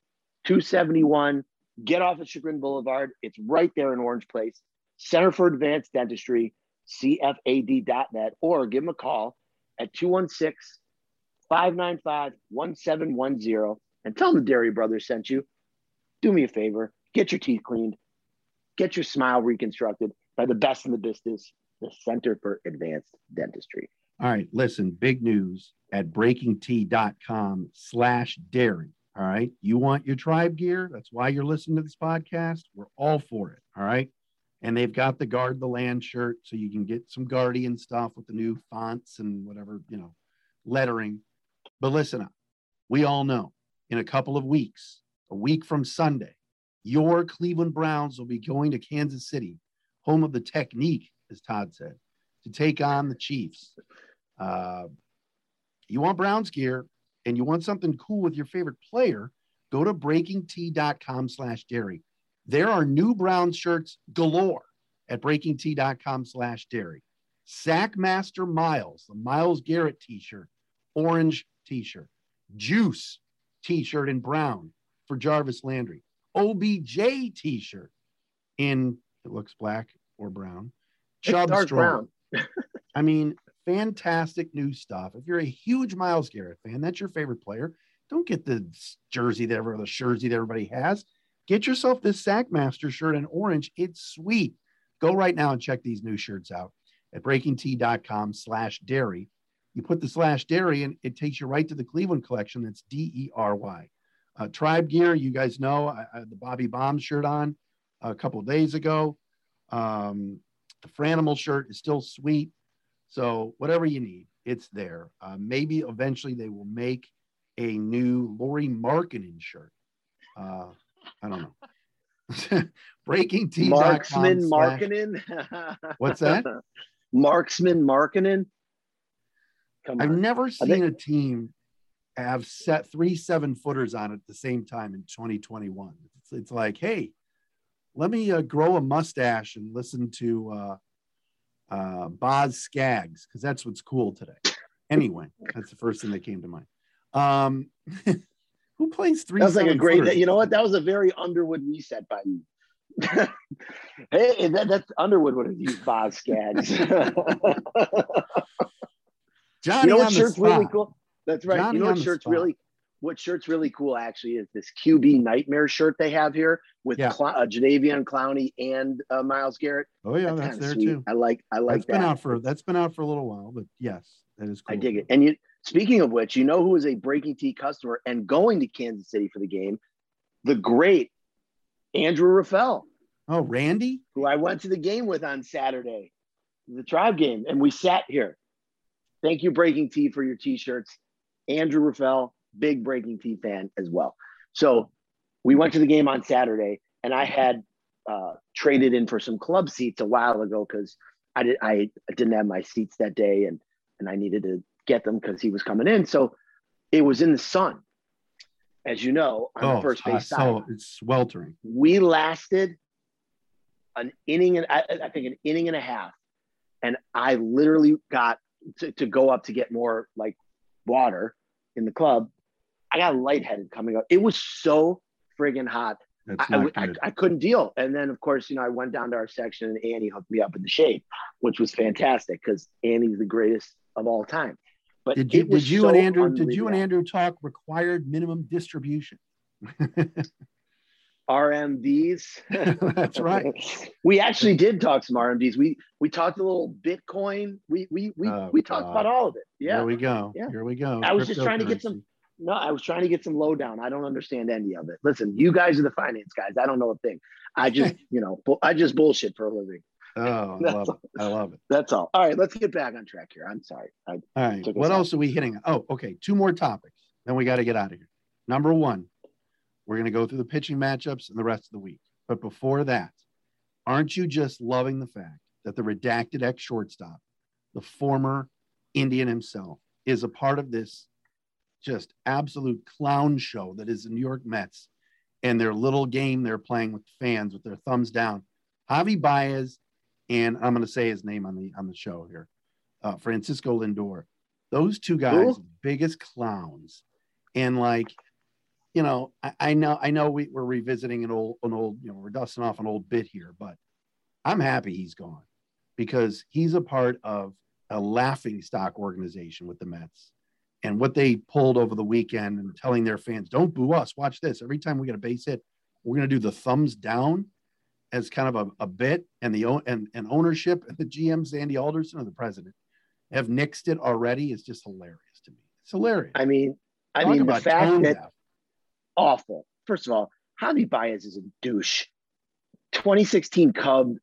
271, get off of Chagrin Boulevard. It's right there in Orange Place. Center for Advanced Dentistry, CFAD.net, or give them a call at 216 595 1710 and tell them the Dery Brothers sent you. Do me a favor, get your teeth cleaned, get your smile reconstructed by the best in the business, the Center for Advanced Dentistry. All right, listen, big news at breakingt.com slash dery. All right. You want your tribe gear? That's why you're listening to this podcast. We're all for it. All right. And they've got the guard the land shirt so you can get some guardian stuff with the new fonts and whatever, you know, lettering. But listen up. We all know in a couple of weeks, a week from Sunday, your Cleveland Browns will be going to Kansas City, home of the technique, as Todd said, to take on the Chiefs. Uh, you want Browns gear and you want something cool with your favorite player, go to breakingt.com slash dery. There are new brown shirts galore at breakingt.com slash dery. Sackmaster Miles, the Myles Garrett t-shirt, orange t-shirt. Juice t-shirt in brown for Jarvis Landry. OBJ t-shirt in, it looks black or brown. Chubb Strong. brown. I mean, fantastic new stuff. If you're a huge Myles Garrett fan, that's your favorite player. Don't get the jersey that the jersey that everybody has. Get yourself this Sackmaster shirt in orange. It's sweet. Go right now and check these new shirts out at breakingt.com slash dery. You put the slash dery and it takes you right to the Cleveland collection. That's D-E-R-Y. Uh, Tribe gear, you guys know I, I had the Bobby Bomb shirt on a couple of days ago. Um, the Franimal shirt is still sweet. So whatever you need, it's there. Uh, maybe eventually they will make a new Lauri Markkanen shirt. Uh, I don't know. Breaking T. Marksman Markkanen. What's that? Marksman Markkanen. Come. I've never seen think... a team have set three seven footers on at the same time in 2021. It's, it's like, hey, let me uh, grow a mustache and listen to uh, uh, Boz Scaggs because that's what's cool today. Anyway, that's the first thing that came to mind. Um, who plays three? That was like a great. Footers? You know what? That was a very Underwood reset by you. hey, that, that's Underwood would have used Boz Scaggs. Johnny, you know what shirt's really cool? That's right. Johnny you know what shirt's really what shirt's really cool actually is this QB nightmare shirt they have here with yeah. Cl- uh, Clowney and uh, Myles Garrett. Oh yeah, that's, that's there sweet. too. I like I like that's that. been out for that's been out for a little while, but yes, that is cool. I dig it. And you speaking of which, you know who is a Breaking T customer and going to Kansas City for the game? The great Andrew Raffel. Oh, Randy, who I went to the game with on Saturday, the Tribe game, and we sat here. Thank you, Breaking T, for your T-shirts. Andrew Raffel, big Breaking T fan as well. So we went to the game on Saturday, and I had uh, traded in for some club seats a while ago because I did I didn't have my seats that day, and and I needed to get them because he was coming in. So it was in the sun, as you know, on oh, the first base side. So it's sweltering. We lasted an inning and I, I, think an inning and a half, and I literally got to, to go up to get more like water in the club. I got lightheaded coming up. It was so friggin' hot. I, I, I, couldn't deal. And then, of course, you know, I went down to our section and Annie hooked me up in the shade, which was fantastic because Annie's the greatest of all time. But did you, did you so and Andrew did you and Andrew talk required minimum distribution? RMDs. That's right. we actually did talk some RMDs. We we talked a little Bitcoin. We we we oh, we talked God. about all of it. Yeah. Here we go. Yeah. Here we go. I was just trying to get some no, I was trying to get some lowdown. I don't understand any of it. Listen, you guys are the finance guys. I don't know a thing. I just, you know, I just bullshit for a living. Oh, I love it. I love it. That's all. All right, let's get back on track here. I'm sorry. I all right. What else are we hitting? Oh, okay. Two more topics. Then we got to get out of here. Number one, we're going to go through the pitching matchups and the rest of the week. But before that, aren't you just loving the fact that the redacted ex shortstop, the former Indian himself, is a part of this just absolute clown show that is the New York Mets and their little game they're playing with fans with their thumbs down. Javi Baez and I'm going to say his name on the on the show here, uh, Francisco Lindor. Those two guys, biggest clowns, and like, you know, I, I know I know we, we're revisiting an old an old you know we're dusting off an old bit here, but I'm happy he's gone because he's a part of a laughing stock organization with the Mets and what they pulled over the weekend and telling their fans, don't boo us. Watch this. Every time we get a base hit, we're going to do the thumbs down as kind of a, a bit. And the and, and ownership and the GM, Sandy Alderson, or the president, have nixed it already. It's just hilarious to me. It's hilarious. I mean, I Talk mean, the fact that death. Awful. First of all, Javi Baez is a douche. 2016 Cub.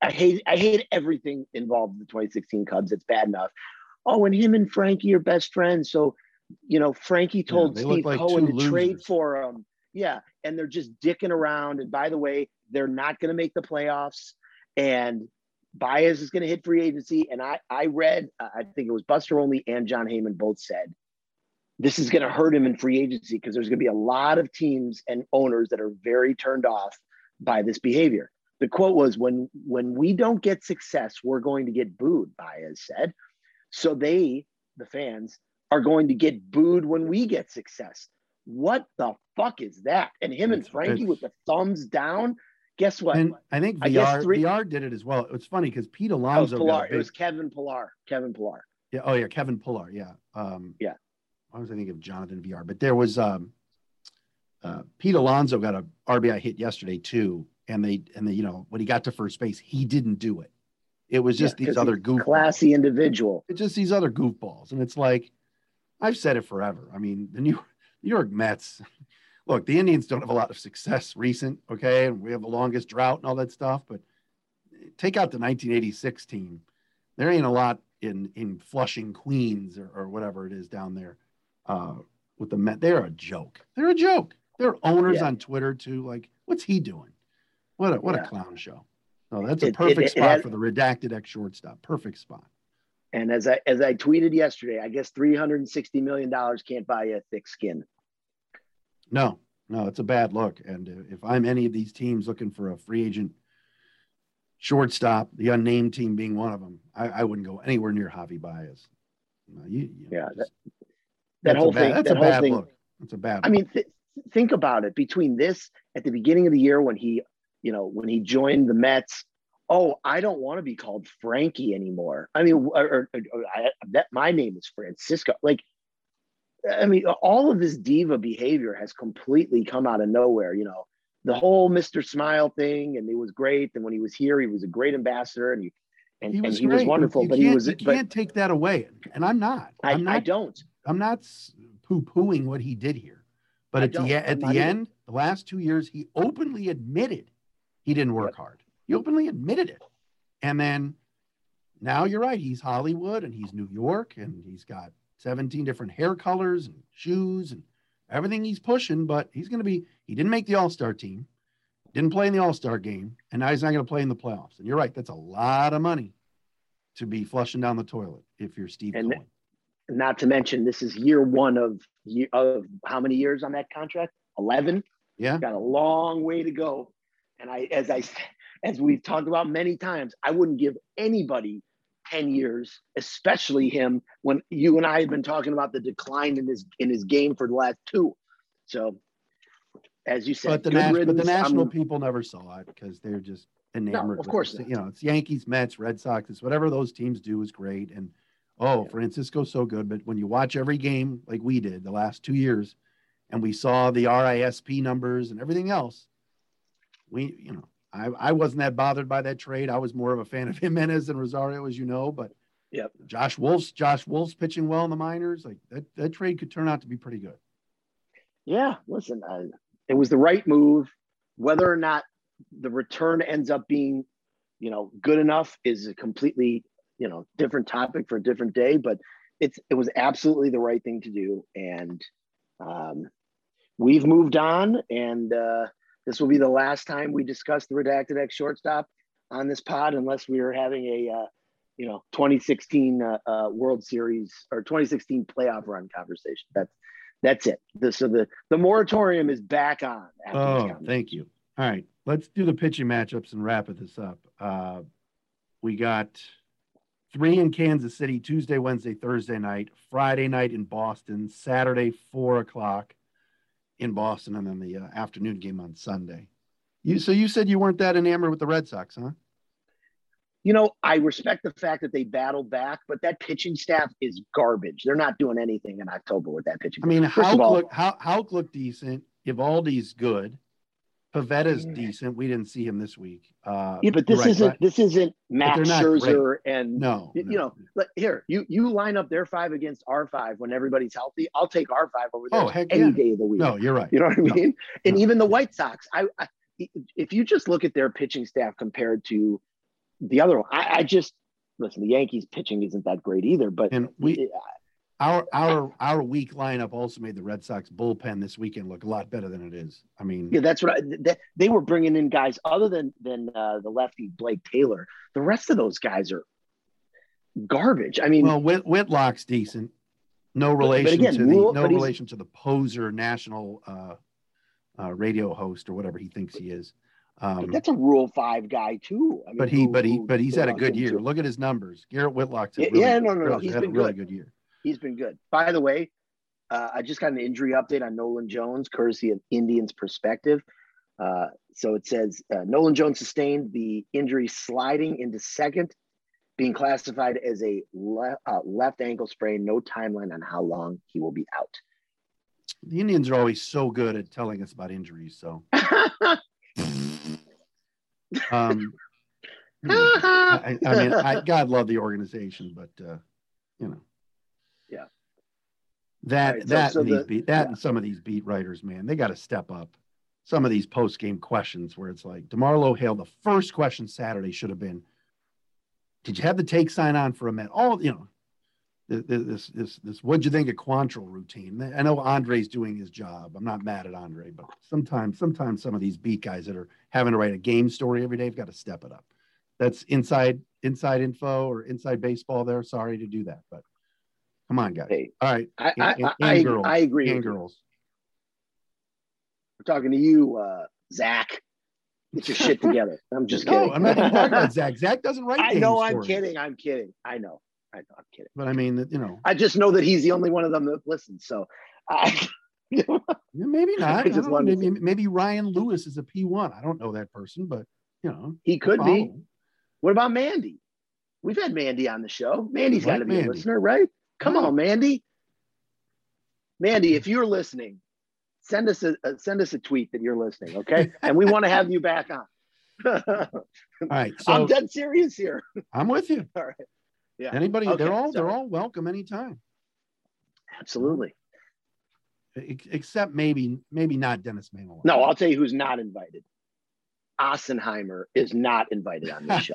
I hate I hate everything involved in the 2016 Cubs. It's bad enough oh, and him and Frankie are best friends. So, you know, Frankie told yeah, Steve like Cohen to losers. trade for him. Yeah. And they're just dicking around. And by the way, they're not going to make the playoffs. And Baez is going to hit free agency. And I, I read, I think it was Buster Olney and Jon Heyman both said this is going to hurt him in free agency because there's going to be a lot of teams and owners that are very turned off by this behavior. The quote was when when we don't get success, we're going to get booed, Baez said. So they, the fans, are going to get booed when we get success. What the fuck is that? And him and Frankie with the thumbs down. Guess what? And I think Villar, I three, Villar did it as well. It's funny because Pete Alonso. Oh, Pillar. Big, it was Kevin Pillar. Kevin Pillar. Yeah. Oh yeah, Kevin Pillar. Yeah. Um, yeah. Why was I thinking of Jonathan Villar? But there was um, uh, Pete Alonso got a RBI hit yesterday too, and they and they you know when he got to first base, he didn't do it. It was just yeah, these other goofballs. Classy individual. It's just these other goofballs, and it's like I've said it forever. I mean, the New New York Mets. Look, the Indians don't have a lot of success recent, okay, and we have the longest drought and all that stuff. But take out the 1986 team, there ain't a lot in in Flushing, Queens, or, or whatever it is down there. Uh, with the Met, they're a joke. They're a joke. They're owners yeah. on Twitter too. Like, what's he doing? What a what yeah. a clown show. Oh, that's a perfect it, it, spot it has, for the redacted ex shortstop. Perfect spot. And as I as I tweeted yesterday, I guess three hundred and sixty million dollars can't buy you a thick skin. No, no, it's a bad look. And if I'm any of these teams looking for a free agent shortstop, the unnamed team being one of them, I, I wouldn't go anywhere near Javi Baez. You, you yeah, that, that whole bad, thing. That's that a bad thing, look. That's a bad. I mean, th- think about it. Between this at the beginning of the year when he, you know, when he joined the Mets, oh, I don't want to be called Frankie anymore. I mean, or, or, or I, that my name is Francisco. Like, I mean, all of this diva behavior has completely come out of nowhere. You know, the whole Mr. Smile thing, and it was great. And when he was here, he was a great ambassador, and he and he was, and he was wonderful. You but he was. You but, can't take that away, and I'm not. I'm I, not, I don't. I'm not poo pooing what he did here. But at the at the end, the last two years, he openly admitted he didn't work hard. He openly admitted it, and then now you're right. He's Hollywood and he's New York and he's got 17 different hair colors and shoes and everything he's pushing. But he's going to be. He didn't make the All Star team, didn't play in the All Star game, and now he's not going to play in the playoffs. And you're right. That's a lot of money to be flushing down the toilet if you're Steve. And Cohen not to mention this is year one of of how many years on that contract? 11 yeah. Got a long way to go. And i as i as we've talked about many times i wouldn't give anybody 10 years especially him when you and i have been talking about the decline in his in his game for the last two. So as you said but the, nas- but the national I'm, people never saw it because they're just enamored no, of course you know it's yankees mets red sox it's whatever those teams do is great. And oh, Francisco's so good. But when you watch every game like we did the last two years, and we saw the RISP numbers and everything else, we, you know, I, I wasn't that bothered by that trade. I was more of a fan of Gimenez and Rosario, as you know. But yeah, Josh Wolf's Josh Wolf's pitching well in the minors. Like that, that trade could turn out to be pretty good. Yeah, listen, uh, it was the right move. Whether or not the return ends up being, you know, good enough is a completely you know different topic for a different day but it's it was absolutely the right thing to do. And um, we've moved on and uh, this will be the last time we discuss the redacted x shortstop on this pod unless we are having a uh, you know 2016 uh, uh, world series or 2016 playoff run conversation. That's that's it. The, so the the moratorium is back on oh thank you. All right let's do the pitching matchups and wrap this up. Uh, we got three in Kansas City, Tuesday, Wednesday, Thursday night, Friday night in Boston, Saturday, four o'clock in Boston, and then the uh, afternoon game on Sunday. You so you said you weren't that enamored with the Red Sox, huh? You know, I respect the fact that they battled back, but that pitching staff is garbage. They're not doing anything in October with that pitching. I mean, look how Houck looked decent. Eovaldi's good. Pivetta's yeah. decent. We didn't see him this week. Uh, yeah, but this right, isn't this isn't Max Scherzer great. and no, you, no. you know. Here, you you line up their five against our five when everybody's healthy. I'll take our five over there oh, any yeah. day of the week. No, you're right. You know what I mean? No, and no. even the White Sox. I, I, if you just look at their pitching staff compared to the other one, I, I just listen. The Yankees pitching isn't that great either. But and we, our our our weak lineup also made the Red Sox bullpen this weekend look a lot better than it is. I mean, yeah, that's what I, they, they were bringing in guys other than than uh, the lefty Blake Taylor. The rest of those guys are garbage. I mean, well, Whit, Whitlock's decent. No relation again, to the no but he's- relation to the poser national uh, uh, radio host or whatever he thinks he is. Um, That's a Rule Five guy too. I mean, but he who- but he but he's had a good year. to- Look at his numbers. Garrett Whitlock's had Yeah, really, yeah, no, no, no, really- he's had been a really good. good year. He's been good. By the way, uh, I just got an injury update on Nolan Jones, courtesy of Indians Perspective. Uh, so it says uh, Nolan Jones sustained the injury sliding into second, being classified as a le- uh, left ankle sprain. No timeline on how long he will be out. The Indians are always so good at telling us about injuries. So um, I, I mean, I, God love the organization, but uh, you know. That right, so- that so and these the- beat that yeah. and some of these beat writers, man, they got to step up. Some of these post game questions where it's like Demarlo Hale, the first question Saturday should have been, "Did you have the take sign on for a minute?" All you know, th- th- this this this. What'd you think of Quantrill routine? I know Andre's doing his job. I'm not mad at Andre, but sometimes sometimes some of these beat guys that are having to write a game story every day have got to step it up. That's inside inside info or inside baseball. There, sorry to do that, but come on, guys. Hey, All right, I, I, and, I, and I, girls, I agree. and girls. We're talking to you, uh, Zach. Get your shit together. I'm just no, kidding. I'm not talking about Zach. Zach doesn't write. I know. I'm kidding. I'm kidding. I know. I know. I'm kidding. But I mean, you know, I just know that he's the only one of them that listens. So, I, maybe not. I I just don't know. wanted to maybe maybe Ryan Lewis is a P1. I don't know that person, but you know, he could be. What about Mandy? We've had Mandy on the show. Mandy's Like got to be Mandy. a listener, right? Come hmm. on, Mandy. Mandy, if you're listening, send us a, a send us a tweet that you're listening, okay? and we want to have you back on. All right, so I'm dead serious here. I'm with you. All right. Yeah. Anybody, Okay, they're all they're all welcome anytime, Absolutely. except maybe maybe not Dennis Manuel. No, I'll tell you who's not invited. Ossenheimer is not invited on this show.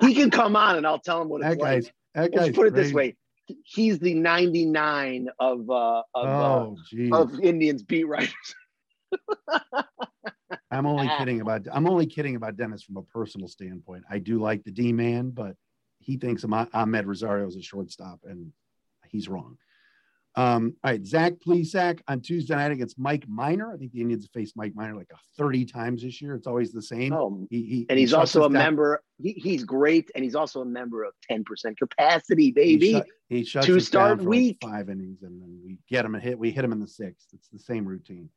he can come on and I'll tell him what it's like. that guy's Let's put it this way. He's the 99 of uh of, Oh, uh, of Indians beat writers. I'm only Ah. kidding about I'm only kidding about Dennis from a personal standpoint. I do like the D man, but he thinks Amed Rosario is a shortstop, and he's wrong. Um, all right, Zach Plesac on Tuesday night against Mike Minor. I think the Indians have faced Mike Minor like 30 times this year. It's always the same. Oh, He, he, and he's shuts also a down. member. He, he's great, and he's also a member of 10% capacity, He, baby. shut, he shuts To start for like week. five innings, and then we get him a hit. We hit him in the sixth. It's the same routine.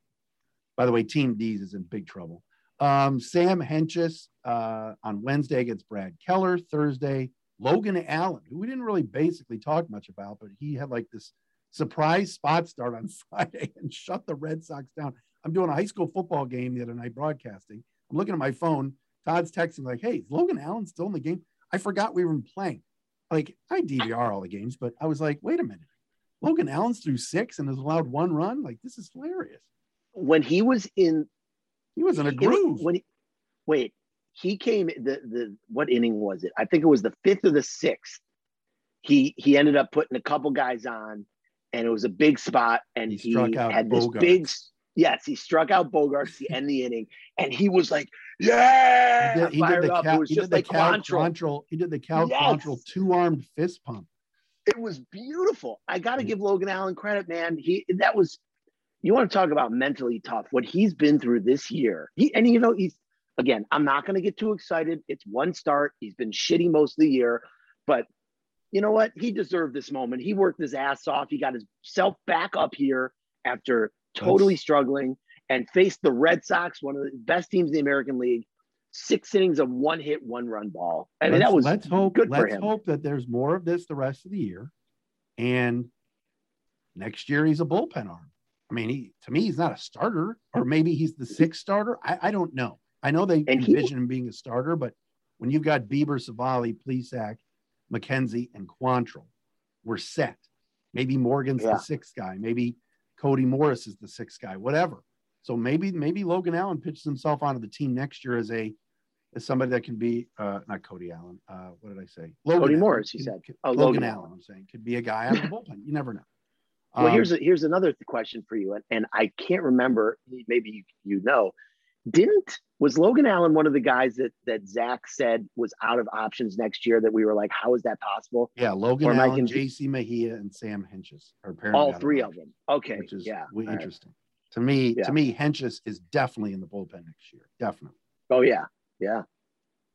By the way, Team D's is in big trouble. Um, Sam Hentges uh, on Wednesday against Brad Keller. Thursday, Logan Allen, who we didn't really basically talk much about, but he had like this surprise spot start on Friday and shut the Red Sox down. I'm doing a high school football game the other night broadcasting. I'm looking at my phone. Todd's texting like, "Hey, is Logan Allen still in the game?" I forgot we were playing. Like I DVR all the games, but I was like, "Wait a minute, Logan Allen's through six and has allowed one run. Like this is hilarious." When he was in He was in a groove. When he, wait, he came the the what inning was it? I think it was the fifth or the sixth. He he ended up putting a couple guys on, and it was a big spot, and He he, struck out had this Bogaerts. big. Yes, he struck out Bogaerts to end the inning, and he was like, "Yeah!" He did, he did the up. Cal, it was he just did the like Cal Quantrill. Quantrill- He did the Cal Yes. Quantrill two-armed fist pump. It was beautiful. I got to give Logan Allen credit, man. He that was. You want to talk about mentally tough? What he's been through this year. He and you know he's again. I'm not going to get too excited. It's one start. He's been shitty most of the year, but you know what? He deserved this moment. He worked his ass off. He got himself back up here after totally Let's- struggling and faced the Red Sox, one of the best teams in the American League. Six innings of one hit, one run ball. I mean, let's, that was let's hope good for let's him. hope that there's more of this the rest of the year and next year he's a bullpen arm i mean he to me he's not a starter or maybe he's the sixth starter i, I don't know i know they And he- envision him being a starter but when you've got bieber civale plesac mckenzie and quantrill we're set maybe morgan's Yeah. the sixth guy maybe cody morris is the sixth guy whatever so maybe maybe logan allen pitches himself onto the team next year as a as somebody that can be uh not Cody Allen. Uh what did I say? Logan Cody Allen. Morris, Could- said. Oh, Logan, Logan Allen. I'm saying could be a guy out of the bullpen. You never know. Well, Um, here's a, here's another question for you, and, and I can't remember. Maybe you, you know. Didn't was Logan Allen one of the guys that that Zach said was out of options next year that we were like, how is that possible? Yeah, Logan or Allen, J.C. Mejia, and Sam Hentges are apparently all three of them. Okay, which is yeah, interesting. Right. To me, yeah. to me, Hentges is definitely in the bullpen next year. Definitely. Oh yeah, yeah.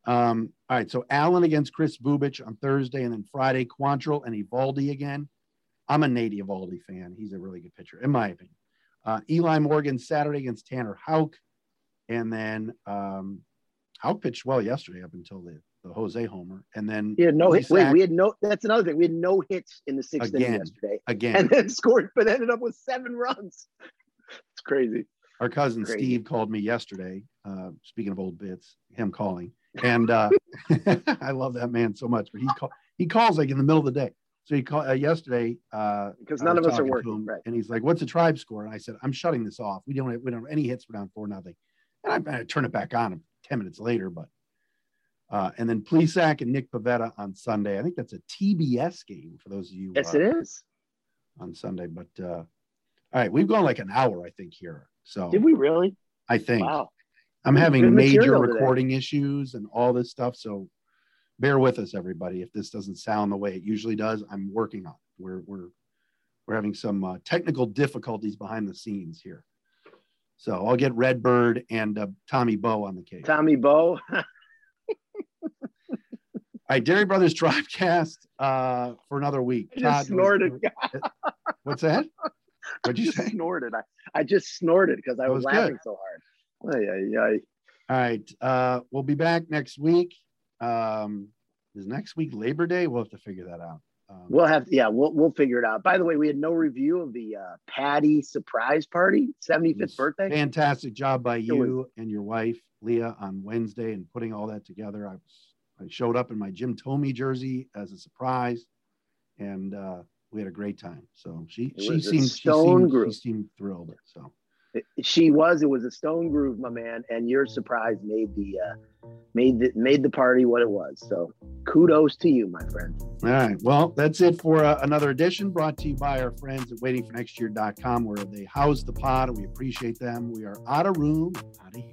Um, all right, so Allen against Kris Bubic on Thursday, and then Friday, Quantrill and Eovaldi again. I'm a Nate Eovaldi fan. He's a really good pitcher, in my opinion. Uh, Eli Morgan Saturday against Tanner Houck. And then um, pitched well yesterday up until the, the Jose homer. And then he had no hits. Wait, we had no, that's another thing. We had no hits in the sixth again, inning yesterday. Again. And then scored, but ended up with seven runs. It's crazy. Our cousin crazy. Steve called me yesterday. Uh, speaking of old bits, him calling. And uh, I love that man so much. But he, call, he calls like in the middle of the day. So he called uh, yesterday uh, because none of us are working, right. and he's like, "What's the tribe score?" And I said, "I'm shutting this off. We don't have, we don't have any hits. We're down four nothing." And I, I turn it back on 10 minutes later, but uh, and then Plesac and Nick Pivetta on Sunday. I think that's a TBS game for those of you. Yes, uh, it is on Sunday. But uh, all right, we've gone like an hour, I think here. So did we really? I think. Wow. I'm having major recording today. issues and all this stuff. So bear with us, everybody. If this doesn't sound the way it usually does, I'm working on it. We're we're we're having some uh, technical difficulties behind the scenes here. So I'll get Redbird and uh, Tommy Bow on the case. Tommy Bow. All right, Dery Brothers Tribecast uh, for another week. I just snorted. what's that? What'd you say? Snorted. I, I just snorted because I was, was laughing good. so hard. Ay, ay, ay. All right, uh, we'll be back next week. Um, is next week Labor Day? We'll have to figure that out. Um, we'll have, yeah, we'll we'll figure it out. By the way, we had no review of the uh, Patty surprise party, 75th birthday. Fantastic job by you was, and your wife Leah on Wednesday and putting all that together. I was I showed up in my Jim Thome jersey as a surprise, and uh, we had a great time. So she she seemed, she seemed she seemed thrilled. So she was. It was a stone groove, my man, and your surprise made the uh, made the made the party what it was. So kudos to you, my friend. All right. Well, that's it for uh, another edition brought to you by our friends at waitingfornextyear.com, where they house the pod, and we appreciate them. We are out of room, out of here.